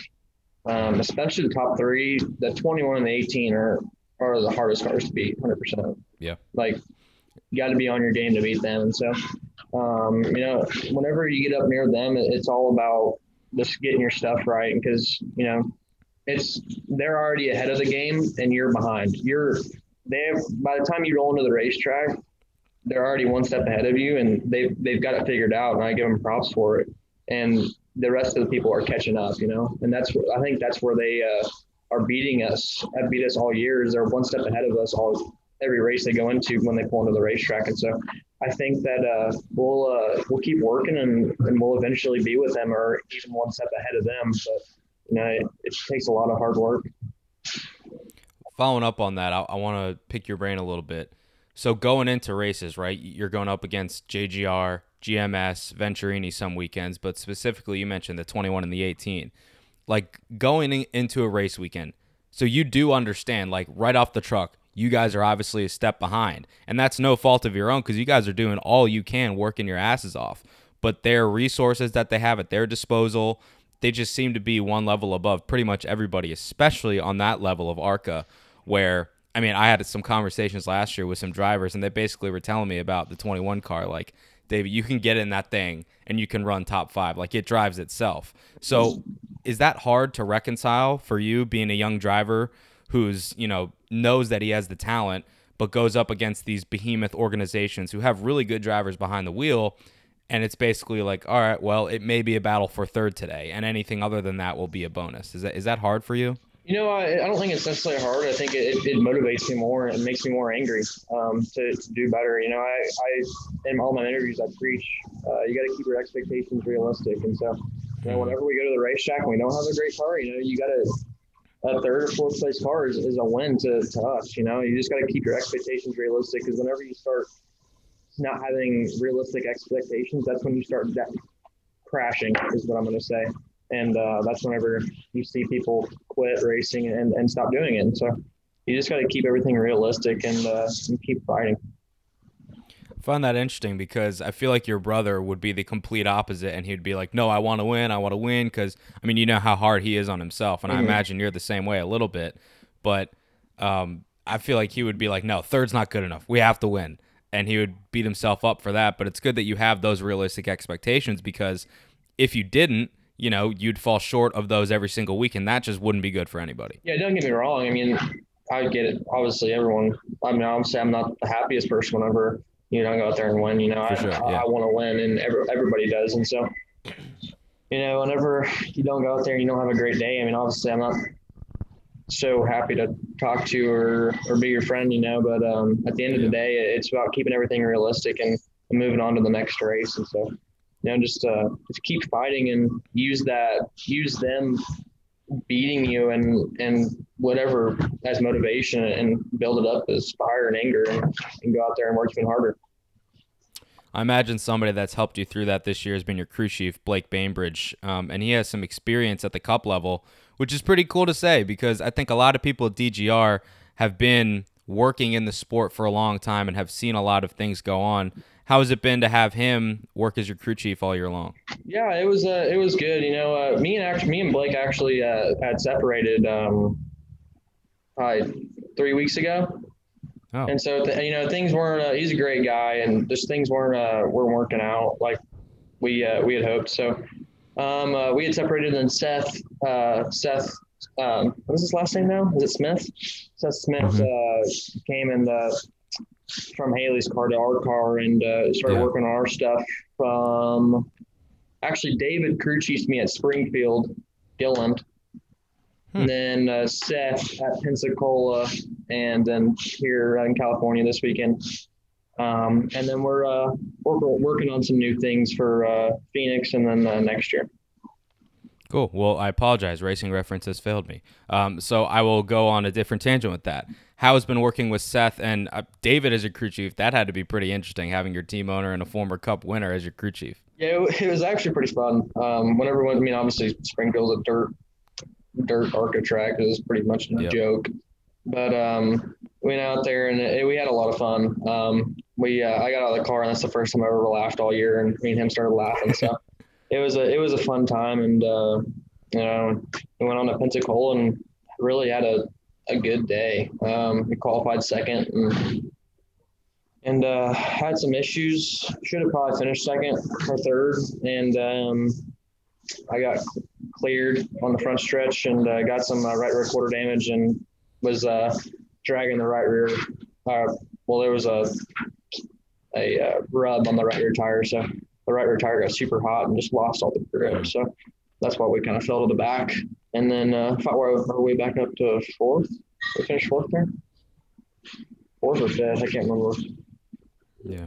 um, especially the top three, the 21 and the 18 are are the hardest cars to beat, 100. percent Yeah. Like you got to be on your game to beat them. And so, um, you know, whenever you get up near them, it's all about just getting your stuff right because you know it's they're already ahead of the game and you're behind. You're they have by the time you roll into the racetrack, they're already one step ahead of you and they've they've got it figured out and I give them props for it. And the rest of the people are catching up, you know, and that's I think that's where they uh, are beating us. Have beat us all years. They're one step ahead of us all every race they go into when they pull into the racetrack. And so I think that uh, we'll uh, we'll keep working and, and we'll eventually be with them or even one step ahead of them. But you know, it, it takes a lot of hard work. Following up on that, I, I want to pick your brain a little bit. So going into races, right? You're going up against JGR, GMS, Venturini some weekends, but specifically you mentioned the 21 and the 18. Like going into a race weekend, so you do understand, like right off the truck, you guys are obviously a step behind. And that's no fault of your own because you guys are doing all you can, working your asses off. But their resources that they have at their disposal, they just seem to be one level above pretty much everybody, especially on that level of ARCA, where I mean, I had some conversations last year with some drivers, and they basically were telling me about the 21 car. Like, David, you can get in that thing and you can run top five. Like, it drives itself. So, is that hard to reconcile for you being a young driver who's, you know, knows that he has the talent, but goes up against these behemoth organizations who have really good drivers behind the wheel? And it's basically like, all right, well, it may be a battle for third today, and anything other than that will be a bonus. Is that is that hard for you? You know, I, I don't think it's necessarily hard. I think it, it motivates me more and makes me more angry um, to, to do better. You know, I, I in all my interviews I preach uh, you got to keep your expectations realistic. And so, you know, whenever we go to the racetrack and we don't have a great car, you know, you got to a third or fourth place car is, is a win to, to us. You know, you just got to keep your expectations realistic because whenever you start not having realistic expectations, that's when you start crashing. Is what I'm going to say and uh, that's whenever you see people quit racing and, and stop doing it. And so you just got to keep everything realistic and, uh, and keep fighting. I find that interesting because I feel like your brother would be the complete opposite, and he'd be like, "No, I want to win. I want to win." Because I mean, you know how hard he is on himself, and mm-hmm. I imagine you're the same way a little bit. But um, I feel like he would be like, "No, third's not good enough. We have to win," and he would beat himself up for that. But it's good that you have those realistic expectations because if you didn't, you know, you'd fall short of those every single week, and that just wouldn't be good for anybody. Yeah, don't get me wrong. I mean, I get it. Obviously, everyone. I mean, obviously, I'm not the happiest person whenever you know I go out there and win. You know, for I, sure, yeah. I, I want to win, and every, everybody does. And so, you know, whenever you don't go out there and you don't have a great day, I mean, obviously, I'm not so happy to talk to or or be your friend. You know, but um, at the end of the day, it's about keeping everything realistic and, and moving on to the next race. And so, you know, just uh, just keep fighting and use that, use them beating you and and whatever as motivation and build it up as fire and anger and, and go out there and work even harder. I imagine somebody that's helped you through that this year has been your crew chief, Blake Bainbridge. Um, and he has some experience at the cup level, which is pretty cool to say because I think a lot of people at DGR have been working in the sport for a long time and have seen a lot of things go on how has it been to have him work as your crew chief all year long? Yeah, it was uh, it was good. You know, uh, me and me and Blake actually uh, had separated um, three weeks ago. Oh. And so th- you know things weren't. Uh, he's a great guy, and just things weren't uh, weren't working out like we uh, we had hoped. So um, uh, we had separated, and Seth uh, Seth um, what is his last name now? Is it Smith? Seth Smith mm-hmm. uh, came and from Hailie's car to our car and uh, started yeah. working on our stuff. From actually, David crew chiefed me at Springfield, Gilliland, hmm. and then uh, Seth at Pensacola, and then here in California this weekend. Um, and then we're, uh, we're working on some new things for uh, Phoenix, and then uh, next year. Cool. Well, I apologize. Racing reference has failed me. Um, so I will go on a different tangent with that. How has been working with Seth and uh, David as your crew chief? That had to be pretty interesting having your team owner and a former Cup winner as your crew chief. Yeah, it, it was actually pretty fun. Um, whenever I mean, obviously Springfield's a dirt, dirt ARCA track. It was pretty much a yep. joke, but um, we went out there and it, we had a lot of fun. Um, we uh, I got out of the car and that's the first time I ever laughed all year, and me and him started laughing. So it was a it was a fun time, and uh, you know we went on to Pensacola and really had a, a good day. Um, we qualified second and and uh, had some issues. Should have probably finished second or third, and um, I got cleared on the front stretch and uh, got some uh, right rear quarter damage and was uh, dragging the right rear. Uh, well, there was a a uh, rub on the right rear tire, so the right rear tire got super hot and just lost all the grip. So that's why we kind of fell to the back. And then uh, fought our way back up to fourth. We finished fourth there. Fourth or fifth, I can't remember. Yeah.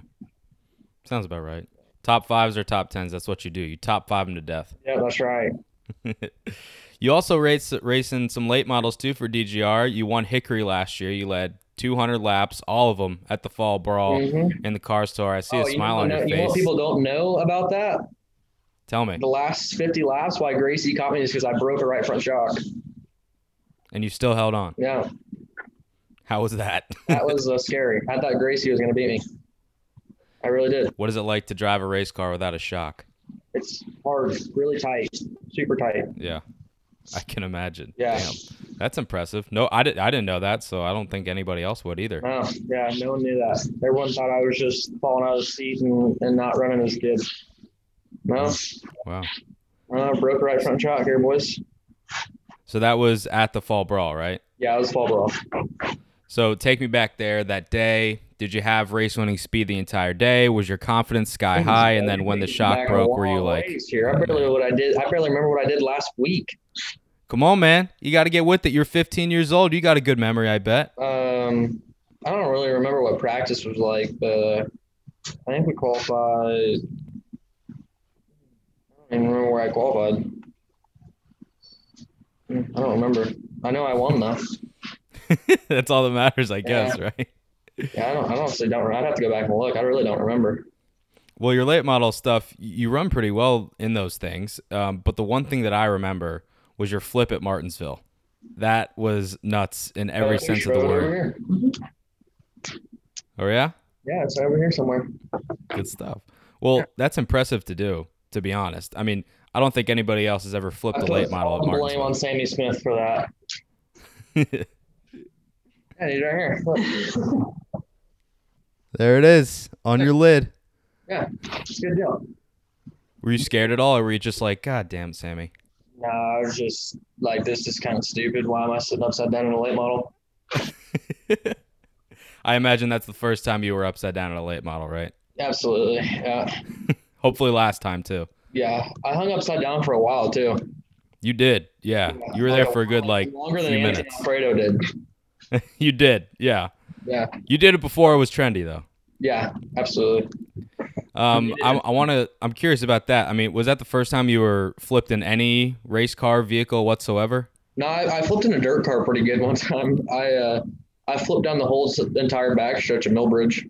Sounds about right. Top fives or top tens. That's what you do. You top five them to death. Yeah, that's right. you also race racing some late models too for DGR. You won Hickory last year. You led 200 laps, all of them at the Fall Brawl Mhm. in the CARS Tour. I see Oh, a you smile know- on your you face. people don't know about that? Tell me. The last 50 laps, why Gracie caught me is because I broke a right front shock. And you still held on. Yeah, How was that? that was uh, scary. I thought Gracie was going to beat me. I really did. what is it like to drive a race car without a shock? It's hard, really tight, super tight. Yeah, I can imagine. Yeah. Damn. That's impressive. No, I, did, I didn't know that, so I don't think anybody else would either. Oh, yeah, no one knew that. Everyone thought I was just falling out of the seat and, and not running as good. No, Wow. uh, broke right front shock here, boys. So that was at the Fall Brawl, right? Yeah, it was fall brawl. So take me back there that day. Did you have race winning speed the entire day? Was your confidence sky high? And then when the shock broke, were you like, here? I barely what I did. I barely remember what I did last week. come on, man, you got to get with it. You're 15 years old. You got a good memory, I bet. Um, I don't really remember what practice was like, but I think we qualified. I don't even remember where I qualified. Hmm, I don't remember. I know I won though. That's all that matters, I guess, Yeah. right? Yeah, I don't. I honestly don't. I'd have to go back and look. I really don't remember. Well, your late model stuff, you run pretty well in those things. Um, but the one thing that I remember was your flip at Martinsville. That was nuts in every Uh, sense of the word. Oh yeah, Yeah, it's over here somewhere. good stuff. Well, that's impressive to do. To be honest, I mean, I don't think anybody else has ever flipped I a put late model all at blame Martinsville. on Sammy Smith for that. Yeah, he's right here. Look. There it is on your lid. Yeah, it's a good deal. Were you scared at all, or were you just like, God damn, Sammy? No, I was just like, this is kind of stupid. Why am I sitting upside down in a late model? I imagine that's the first time you were upside down in a late model, right? Absolutely. Yeah. Hopefully, last time too. Yeah. I hung upside down for a while too. You did, yeah. You were there for a good like Longer than few Anthony minutes. Alfredo did. you did, yeah. Yeah. You did it before it was trendy, though. Yeah. Absolutely. Um, I, I want to. I'm curious about that. I mean, was that the first time you were flipped in any race car vehicle whatsoever? No, I, I flipped in a dirt car pretty good one time. I uh, I flipped down the whole entire backstretch of Millbridge.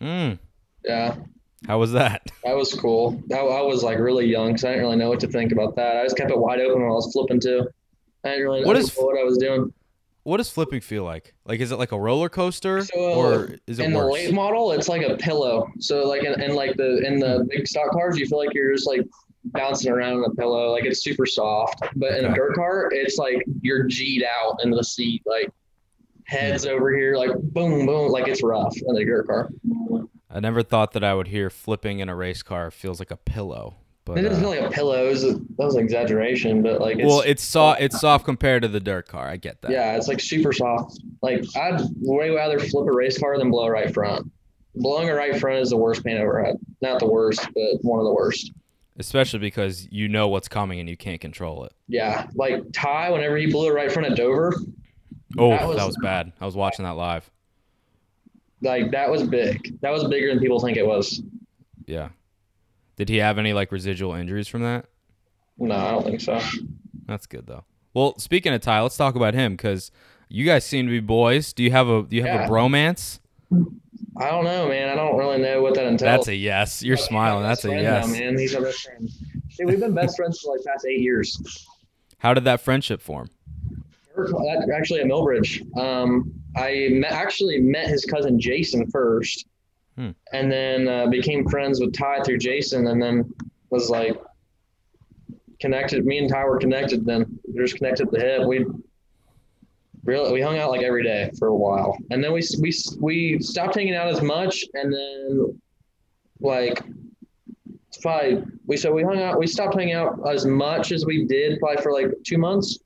Hmm. Yeah. How was that? That was cool. I, I was like really young, so I didn't really know what to think about that. I just kept it wide open when I was flipping too. I didn't really What know is- what I was doing. What does flipping feel like? Like, is it like a roller coaster, So uh, or is it in worse? the late model, it's like a pillow. So like in, in like the in the big stock cars, you feel like you're just like bouncing around in a pillow, like it's super soft. But in a dirt car, it's like you're G'd out into the seat, like heads over here, like boom, boom, like it's rough in a dirt car. I never thought that I would hear flipping in a race car feels like a pillow. But it doesn't uh, feel like a pillow. It was a, that was an exaggeration, but like it's, well, it's soft. It's soft compared to the dirt car. I get that. yeah, it's like super soft. Like I'd way rather flip a race car than blow a right front. Blowing a right front is the worst pain I've ever had. Not the worst, but one of the worst. Especially because you know what's coming and you can't control it. Yeah, like Ty, whenever he blew it right front of Dover, Oh, That that was- was, bad. I was watching that live. Like that was big. That was bigger than people think it was. Yeah. Did he have any like residual injuries from that? No, I don't think so. That's good though. Well, speaking of Ty, let's talk about him because you guys seem to be boys. Do you have a Do you have Yeah. a bromance? I don't know, man. I don't really know what that entails. That's a yes. You're smiling. That's a yes. Now, man, he's our best friend. Dude, we've been best friends for like past eight years. How did that friendship form? Actually, at Millbridge, um, I met, actually met his cousin Jason first, Hmm. and then uh, became friends with Ty through Jason, and then was like connected. Me and Ty were connected. Then we were just connected at the hip. We really we hung out like every day for a while, and then we we we stopped hanging out as much, and then like it's probably we so we hung out we stopped hanging out as much as we did probably for like two months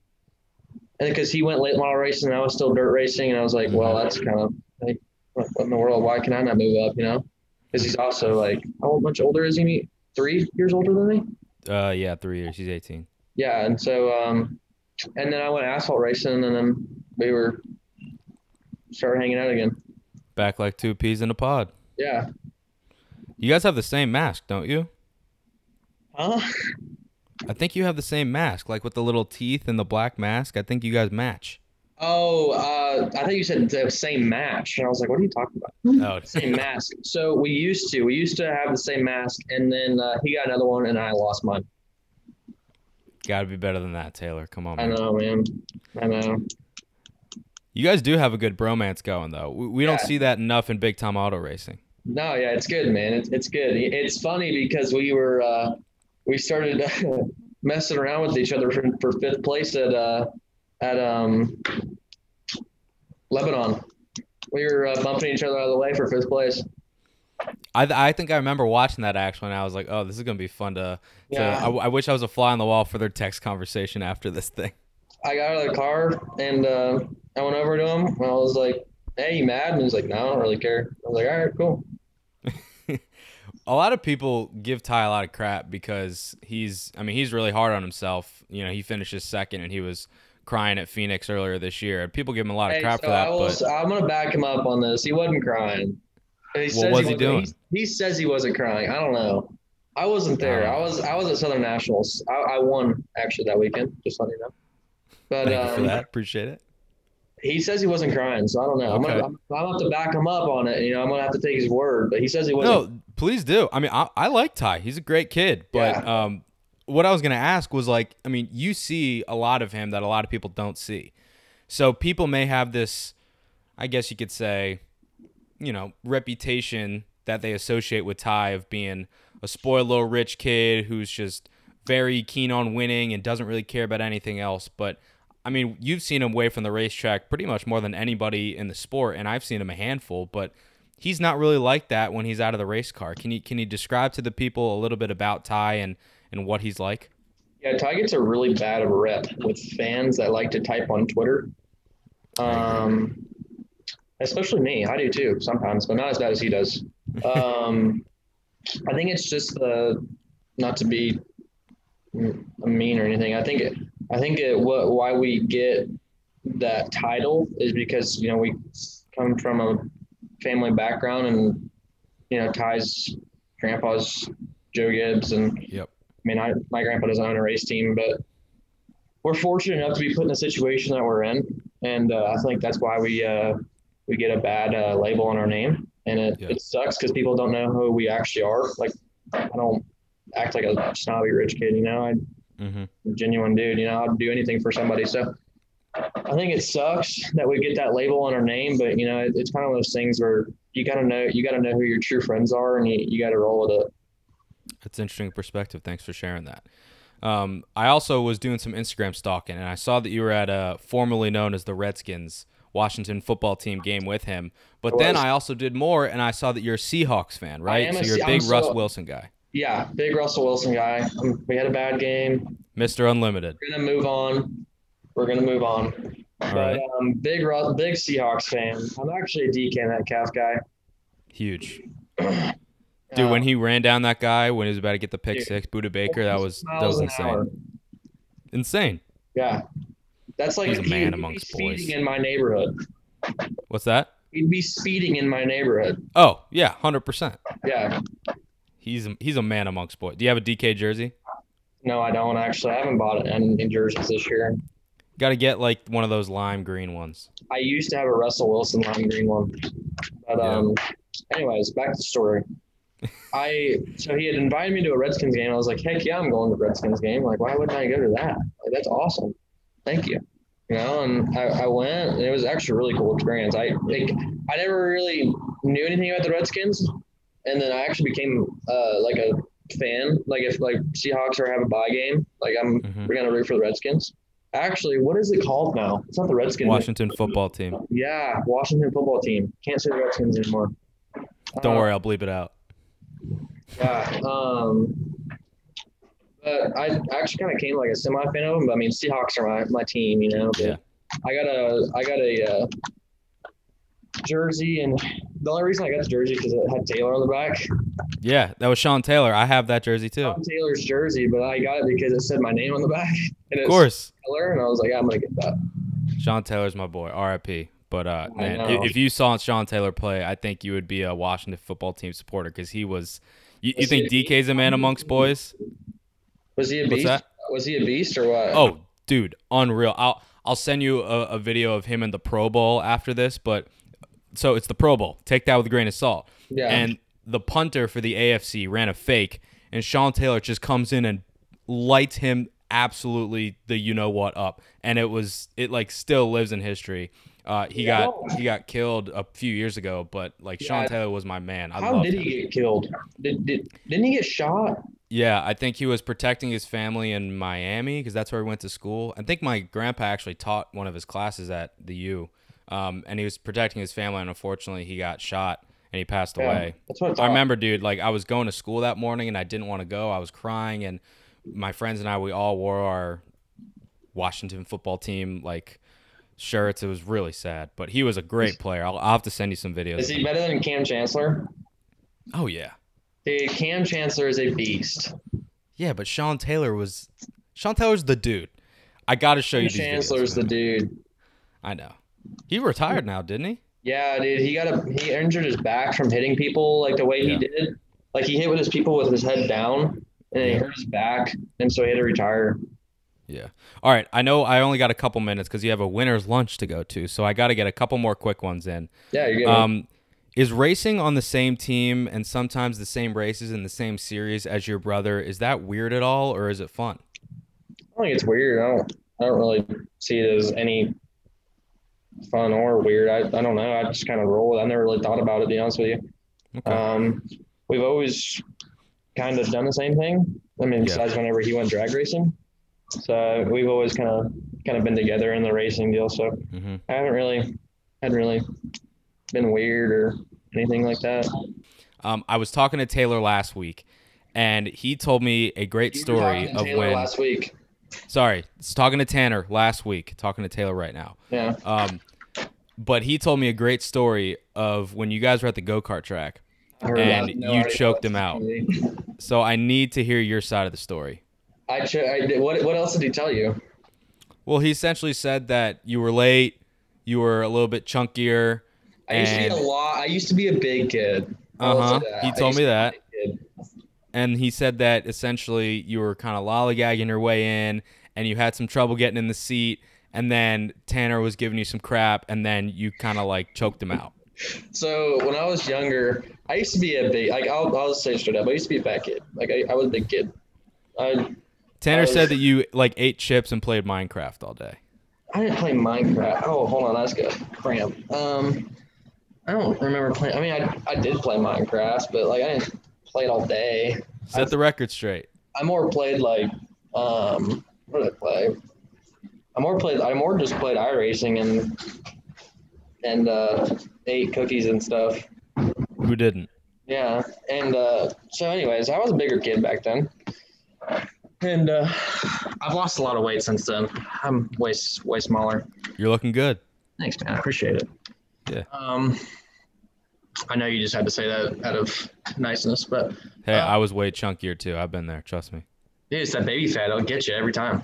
and because he went late model racing and I was still dirt racing and I was like well that's kind of like what, in the world why can I not move up you know because he's also like how much older is he three years older than me Uh, yeah, three years. He's 18. yeah and so um and then I went asphalt racing and then we were started hanging out again Back like two peas in a pod. yeah You guys have the same mask, don't you? Huh? I think you have the same mask, like with the little teeth and the black mask. I think you guys match. Oh, uh, I think you said the same match, and I was like, "What are you talking about?" Oh, Same mask. So we used to, we used to have the same mask, and then uh, he got another one, and I lost mine. Gotta be better than that, Taylor. Come on, I man. know, man. I know. You guys do have a good bromance going, though. We, we don't see that enough in big time auto racing. No, yeah, it's good, man. It's it's good. It's funny because we were uh, we started messing around with each other for, for fifth place at uh, at um, Lebanon. We were uh, bumping each other out of the way for fifth place. I, I think I remember watching that actually, and I was like, oh, this is gonna be fun to. to Yeah. I, I wish I was a fly on the wall for their text conversation after this thing. I got out of the car and uh, I went over to him and I was like, "Hey, you mad?" And he's like, "No, I don't really care." I was like, "All right, cool." A lot of people give Ty a lot of crap because he's, I mean, he's really hard on himself. You know, he finishes second and he was crying at Phoenix earlier this year. People give him a lot of Hey, crap so for that, I was, but I'm gonna back him up on this. He wasn't crying. He What says was he wasn't- doing? He, says he wasn't crying. I don't know. I wasn't there. I was I was at Southern Nationals. I, I won actually that weekend. Just letting you know. But thank you for um, that. Appreciate it. he says he wasn't crying, so I don't know. I'm Okay. gonna I'm, I'm gonna have to back him up on it. You know, I'm gonna have to take his word. But he says he wasn't. No, please do. I mean, I, I like Ty. He's a great kid. But um, what I was going to ask was like, I mean, you see a lot of him that a lot of people don't see. So people may have this, I guess you could say, you know, reputation that they associate with Ty of being a spoiled little rich kid who's just very keen on winning and doesn't really care about anything else. But I mean, you've seen him away from the racetrack pretty much more than anybody in the sport, and I've seen him a handful. But he's not really like that when he's out of the race car. Can you can you describe to the people a little bit about Ty and and what he's like? Yeah, Ty gets a really bad rep with fans that like to type on Twitter. Um, especially me. I do too sometimes, but not as bad as he does. Um, I think it's just the not to be mean or anything. I think it, I think it, what why we get that title is because you know we come from a family background and you know Ty's grandpa's Joe Gibbs and Yep. I mean, I, my grandpa doesn't own a race team, but we're fortunate enough to be put in the situation that we're in, and uh, I think that's why we uh, we get a bad uh, label on our name, and it, it sucks because people don't know who we actually are. Like, I don't act like a snobby rich kid, you know. I, Mm-hmm. I'm a genuine dude, you know. I'd do anything for somebody. So I think it sucks that we get that label on our name, but you know, it, it's kind of those things where you gotta know you gotta know who your true friends are, and you, you gotta roll with it. That's interesting perspective. Thanks for sharing that. Um, I also was doing some Instagram stalking, and I saw that you were at a formerly known as the Redskins Washington football team game with him. But then. I also did more, and I saw that you're a Seahawks fan, right? So you're a big I'm Russ Wilson guy, Yeah, big Russell Wilson guy. We had a bad game. Mister Unlimited. We're gonna move on. We're gonna move on. All but right. um, big big Seahawks fan. I'm actually a DK Metcalf guy. Huge. Dude, when he ran down that guy when he was about to get the pick Dude. six, Budda Baker, that was that was hour. insane. Insane. Yeah, that's like He's a man be amongst speeding boys. in my neighborhood. What's that? He'd be speeding in my neighborhood. Oh yeah, hundred percent. Yeah. He's a, he's a man amongst boys. Do you have a DK jersey? No, I don't actually. I haven't bought any jerseys this year. Got to get like one of those lime green ones. I used to have a Russell Wilson lime green one. But um anyways, back to the story. I so he had invited me to a Redskins game. I was like, heck yeah, I'm going to Redskins game. Like, why wouldn't I go to that? Like, that's awesome. Thank you. You know, and I, I went and it was actually a really cool experience. I like I never really knew anything about the Redskins. And then I actually became uh like a fan. Like if like Seahawks are have a bye game, like I'm we're gonna root for the Redskins. Actually, what is it called now? It's not the Redskins. Washington football team. Yeah, Washington football team. Can't say the Redskins anymore. Don't Uh, worry, I'll bleep it out. Yeah. Um, but I actually kind of came like a semi fan of them. But I mean, Seahawks are my, my team, you know. But Yeah. I got a I got a uh, jersey, and the only reason I got the jersey because it had Taylor on the back. Yeah, that was Sean Taylor. I have that jersey too. Sean Taylor's jersey, but I got it because it said my name on the back. And Of course. Taylor, and I was like, I'm gonna get that. Sean Taylor's my boy. R.I.P. But uh, man, if you saw Sean Taylor play, I think you would be a Washington football team supporter because he was. You, you Was think DK's a man amongst boys? Was he a What's beast? that? Was he a beast or what? Oh, dude, unreal. I'll I'll send you a, a video of him in the Pro Bowl after this, but so it's the Pro Bowl. Take that with a grain of salt. Yeah. And the punter for the AFC ran a fake, and Sean Taylor just comes in and lights him absolutely the you know what up, and it was it like still lives in history. Uh, he Yeah. got he got killed a few years ago, but like Sean Taylor was my man. I How did him. he get killed? Did, did didn't he get shot? Yeah, I think he was protecting his family in Miami because that's where he went to school. I think my grandpa actually taught one of his classes at the U, um, and he was protecting his family. And unfortunately, he got shot and he passed Yeah, away. that's what I remember, dude. Like I was going to school that morning and I didn't want to go. I was crying, and my friends and I we all wore our Washington football team like shirts. It was really sad, but he was a great player. I'll, I'll have to send you some videos. Is he better than Kam Chancellor? Oh yeah, Dude, Kam Chancellor is a beast. yeah. But Sean Taylor was Sean Taylor's the dude. I got to show you Kam these videos. Chancellor's the dude. I know. He retired now, didn't he? Yeah, dude, he got a he injured his back from hitting people like the way Yeah. he did. Like he hit with his people with his head down, and then he hurt his back, and so he had to retire. Yeah. All right. I know I only got a couple minutes because you have a winner's lunch to go to, so I got to get a couple more quick ones in. Yeah, you're good. Um, is racing on the same team and sometimes the same races in the same series as your brother? Is that weird at all, or is it fun? I think it's weird. I don't I don't really see it as any fun or weird. I, I don't know. I just kind of roll it. I never really thought about it, to be honest with you. Um, we've always kind of done the same thing. I mean, Yeah. besides whenever he went drag racing. So we've always kind of kind of been together in the racing deal. So Mhm. I haven't really hadn't really been weird or anything like that. Um, I was talking to Taylor last week, and he told me a great You were talking story of Taylor when. last week. Sorry, I was talking to Tanner last week. Talking to Taylor right now. Yeah. Um, but he told me a great story of when you guys were at the go kart track, and. No you choked him out. So I need to hear your side of the story. I, ch- I did. What what else did he tell you? Well, he essentially said that you were late, you were a little bit chunkier, I used to be a lot. I used to be a big kid. Uh huh. He told me to be a that. And he said that essentially you were kind of lollygagging your way in, and you had some trouble getting in the seat, and then Tanner was giving you some crap, and then you kind of like choked him out. So when I was younger, I used to be a big. Like I'll I'll say straight up. I used to be a fat kid. Like I, I was a big kid. I Tanner I said that you like ate chips and played Minecraft all day. I didn't play Minecraft. Oh, hold on, that's good. Cramp. Um, I don't remember playing. I mean, I I did play Minecraft, but like I didn't play it all day. Set the record straight. I more played like um what did I play? I more played I more just played iRacing and and uh ate cookies and stuff. Who didn't? Yeah. And uh so anyways, I was a bigger kid back then. And uh I've lost a lot of weight since then. I'm way way smaller. You're looking good. Thanks, man. I appreciate it. Yeah. Um I know you just had to say that out of niceness, but Hey, Uh, I was way chunkier too. I've been there. Trust me. dude, it's that baby fat. It'll get you every time.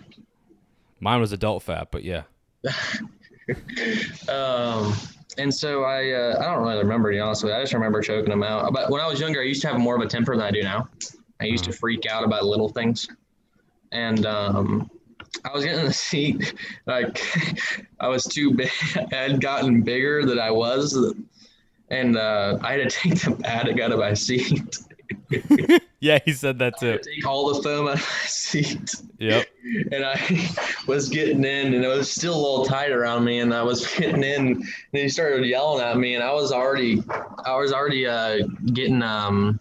Mine was adult fat, but yeah. Um, and so I, uh, I don't really remember to be honest with you. I just remember choking them out. But when I was younger, I used to have more of a temper than I do now. I used to freak out about little things, and um, I was getting in the seat like I was too big. I had gotten bigger than I was, and uh, I had to take the pad out of my seat. Yeah, he said that too. take all the foam out of my seat. Yep. and I was getting in, and it was still a little tight around me, and I was getting in, and he started yelling at me, and I was already, I was already uh, getting um,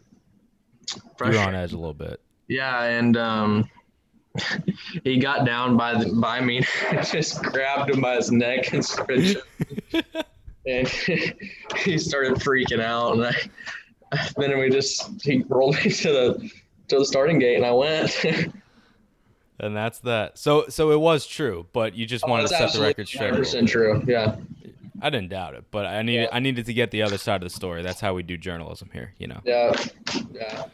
frustrated. on edge a little bit. Yeah, and um, he got down by the, by me, and just grabbed him by his neck and started. And he started freaking out, and I, then we just he rolled me to the to the starting gate, and I went. And that's that. So so it was true, but you just oh, wanted to set the record straight. 100% true. Yeah. I didn't doubt it, but I needed I needed to get the other side of the story. That's how we do journalism here, you know. Yeah. Yeah.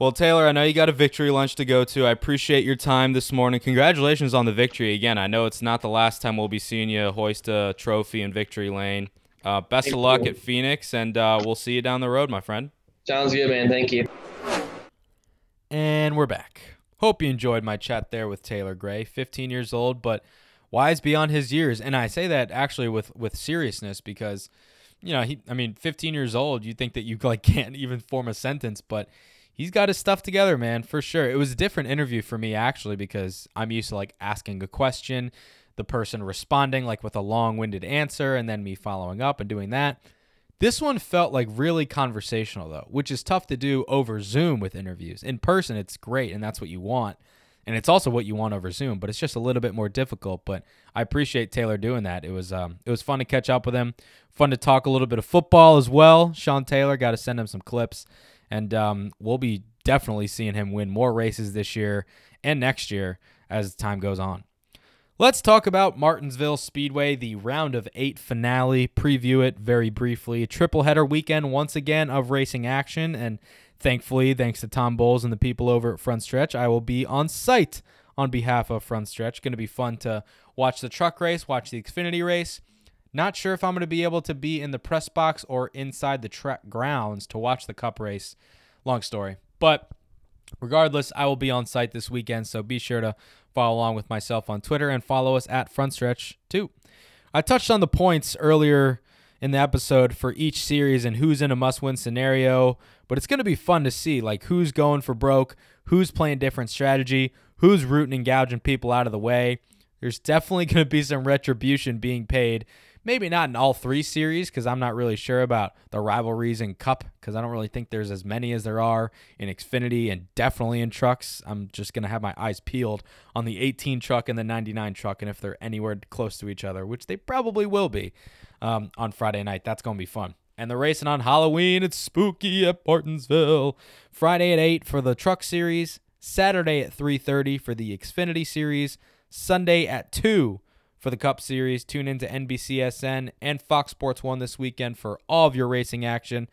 Well, Taylor, I know you got a victory lunch to go to. I appreciate your time this morning. Congratulations on the victory again. I know it's not the last time we'll be seeing you hoist a trophy in victory lane. Uh, best Thank of luck you. at Phoenix, and uh, we'll see you down the road, my friend. Sounds good, man. Thank you. And we're back. Hope you enjoyed my chat there with Taylor Gray, 15 years old, but wise beyond his years. And I say that actually with with seriousness because, you know, he I mean, 15 years old, you think that you like can't even form a sentence, but he's got his stuff together, man, for sure. It was a different interview for me actually because I'm used to like asking a question, the person responding like with a long-winded answer and then me following up and doing that. This one felt like really conversational though, which is tough to do over Zoom with interviews. In person, it's great and that's what you want. And it's also what you want over Zoom, but it's just a little bit more difficult. But I appreciate Taylor doing that. It was um, it was fun to catch up with him, fun to talk a little bit of football as well. Sean Taylor got to send him some clips, and um, we'll be definitely seeing him win more races this year and next year as time goes on. Let's talk about Martinsville Speedway, the round of eight finale. Preview it very briefly. Triple header weekend once again of racing action, and thankfully, thanks to Tom Bowles and the people over at Front Stretch, I will be on site on behalf of Front Stretch. Going to be fun to watch the truck race, watch the Xfinity race. Not sure if I'm going to be able to be in the press box or inside the track grounds to watch the Cup race. Long story, but regardless, I will be on site this weekend, so be sure to follow along with myself on Twitter and follow us at Front Stretch too. I touched on the points earlier in the episode for each series and who's in a must-win scenario, but it's going to be fun to see like who's going for broke, who's playing different strategy, who's rooting and gouging people out of the way. There's definitely going to be some retribution being paid. Maybe not in all three series because I'm not really sure about the rivalries in Cup because I don't really think there's as many as there are in Xfinity and definitely in trucks. I'm just going to have my eyes peeled on the 18 truck and the 99 truck and if they're anywhere close to each other, which they probably will be um, on Friday night. That's going to be fun. And the racing on Halloween, it's spooky at Martinsville. Friday at 8 for the truck series, Saturday at 3:30 for the Xfinity series, Sunday at 2 for the Cup Series. Tune into NBCSN and Fox Sports 1 this weekend for all of your racing action.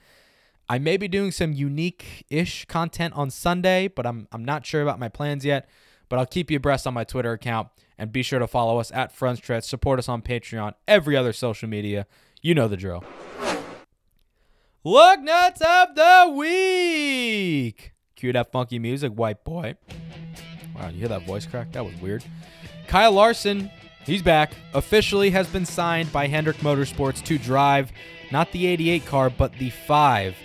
I may be doing some unique-ish content on Sunday, but I'm I'm not sure about my plans yet. But I'll keep you abreast on my Twitter account and be sure to follow us at Front Stretch. Support us on Patreon, every other social media. You know the drill. Look nuts of the week. Cue that funky music, white boy. Wow, you hear that voice crack? That was weird. Kyle Larson, he's back. Officially has been signed by Hendrick Motorsports to drive not the 88 car, but the 5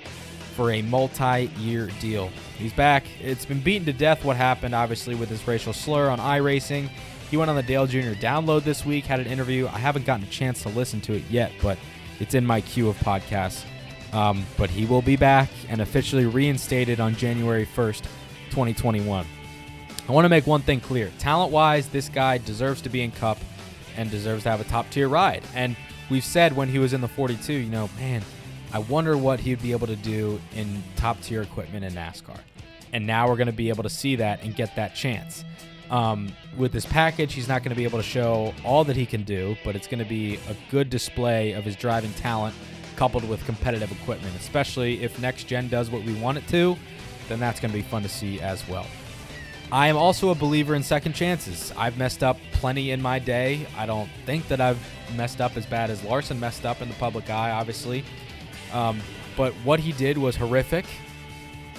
for a multi year deal. He's back. It's been beaten to death what happened, obviously, with his racial slur on iRacing. He went on the Dale Jr. download this week, had an interview. I haven't gotten a chance to listen to it yet, but it's in my queue of podcasts. Um, but he will be back and officially reinstated on January 1st, 2021. I want to make one thing clear. Talent wise, this guy deserves to be in Cup and deserves to have a top tier ride. And we've said when he was in the 42, you know, man, I wonder what he'd be able to do in top tier equipment in NASCAR. And now we're going to be able to see that and get that chance. Um, with this package, he's not going to be able to show all that he can do, but it's going to be a good display of his driving talent coupled with competitive equipment, especially if next gen does what we want it to, then that's going to be fun to see as well. I am also a believer in second chances. I've messed up plenty in my day. I don't think that I've messed up as bad as Larson messed up in the public eye, obviously. Um, but what he did was horrific.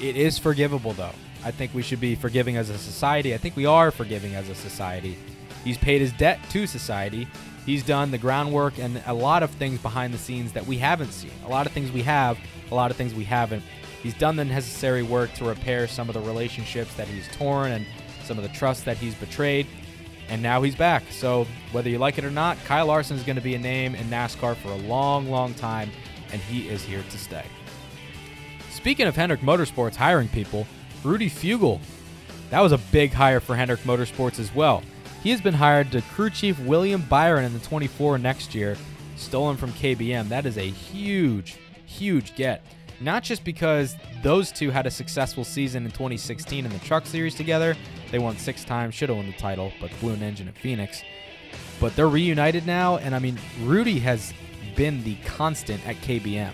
It is forgivable, though. I think we should be forgiving as a society. I think we are forgiving as a society. He's paid his debt to society. He's done the groundwork and a lot of things behind the scenes that we haven't seen. A lot of things we have, a lot of things we haven't. He's done the necessary work to repair some of the relationships that he's torn and some of the trust that he's betrayed. And now he's back. So, whether you like it or not, Kyle Larson is going to be a name in NASCAR for a long, long time, and he is here to stay. Speaking of Hendrick Motorsports hiring people, Rudy Fugle. That was a big hire for Hendrick Motorsports as well. He has been hired to crew chief William Byron in the 24 next year, stolen from KBM. That is a huge, huge get. Not just because those two had a successful season in 2016 in the Truck Series together, they won six times, should have won the title, but blew an engine at Phoenix. But they're reunited now, and I mean, Rudy has been the constant at KBM.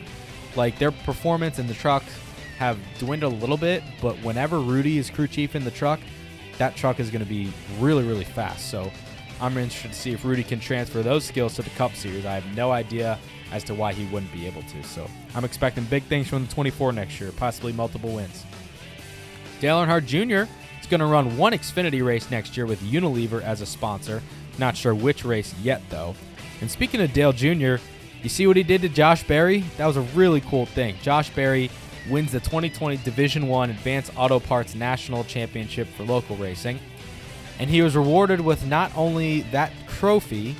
Like their performance in the truck have dwindled a little bit, but whenever Rudy is crew chief in the truck, that truck is going to be really, really fast. So I'm interested to see if Rudy can transfer those skills to the Cup Series. I have no idea as to why he wouldn't be able to. So I'm expecting big things from the 24 next year, possibly multiple wins. Dale Earnhardt Jr. is going to run one Xfinity race next year with Unilever as a sponsor. Not sure which race yet, though. And speaking of Dale Jr., you see what he did to Josh Berry? That was a really cool thing. Josh Berry wins the 2020 Division 1 Advanced Auto Parts National Championship for local racing. And he was rewarded with not only that trophy,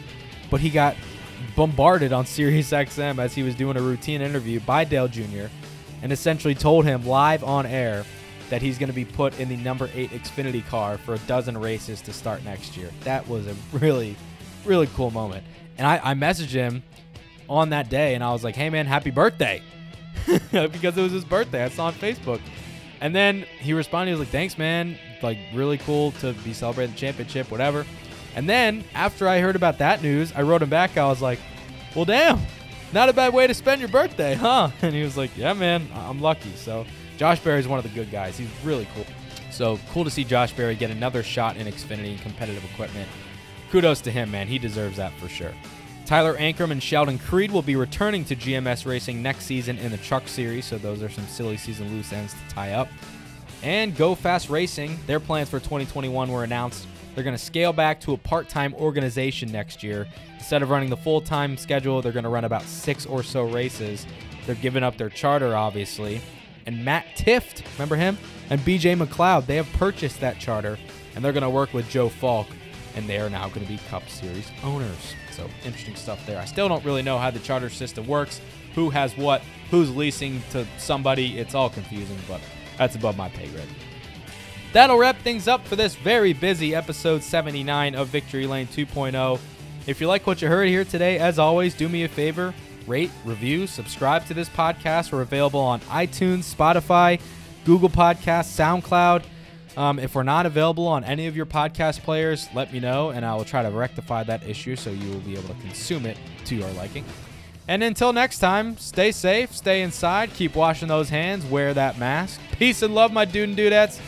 but he got bombarded on Sirius XM as he was doing a routine interview by Dale Jr. and essentially told him live on air that he's going to be put in the number 8 Xfinity car for a dozen races to start next year. That was a really really cool moment. And I, I messaged him on that day and I was like, hey man, happy birthday. because it was his birthday. I saw on Facebook. And then he responded, he was like, thanks, man. Like, really cool to be celebrating the championship, whatever. And then after I heard about that news, I wrote him back. I was like, well, damn, not a bad way to spend your birthday, huh? And he was like, yeah, man, I'm lucky. So Josh Berry is one of the good guys. He's really cool. So cool to see Josh Berry get another shot in Xfinity and competitive equipment. Kudos to him, man. He deserves that for sure. Tyler Ankrum and Sheldon Creed will be returning to GMS Racing next season in the Truck Series, so those are some silly season loose ends to tie up. And Go Fast Racing, their plans for 2021 were announced. They're going to scale back to a part time organization next year. Instead of running the full time schedule, they're going to run about six or so races. They're giving up their charter, obviously. And Matt Tifft, remember him? And BJ McLeod, they have purchased that charter, and they're going to work with Joe Falk, and they are now going to be Cup Series owners. So interesting stuff there. I still don't really know how the charter system works, who has what, who's leasing to somebody. It's all confusing, but that's above my pay grade. That'll wrap things up for this very busy episode 79 of Victory Lane 2.0. If you like what you heard here today, as always, do me a favor rate, review, subscribe to this podcast. We're available on iTunes, Spotify, Google Podcasts, SoundCloud. Um, if we're not available on any of your podcast players, let me know and I will try to rectify that issue so you will be able to consume it to your liking. And until next time, stay safe, stay inside, keep washing those hands, wear that mask. Peace and love, my dude and dudettes.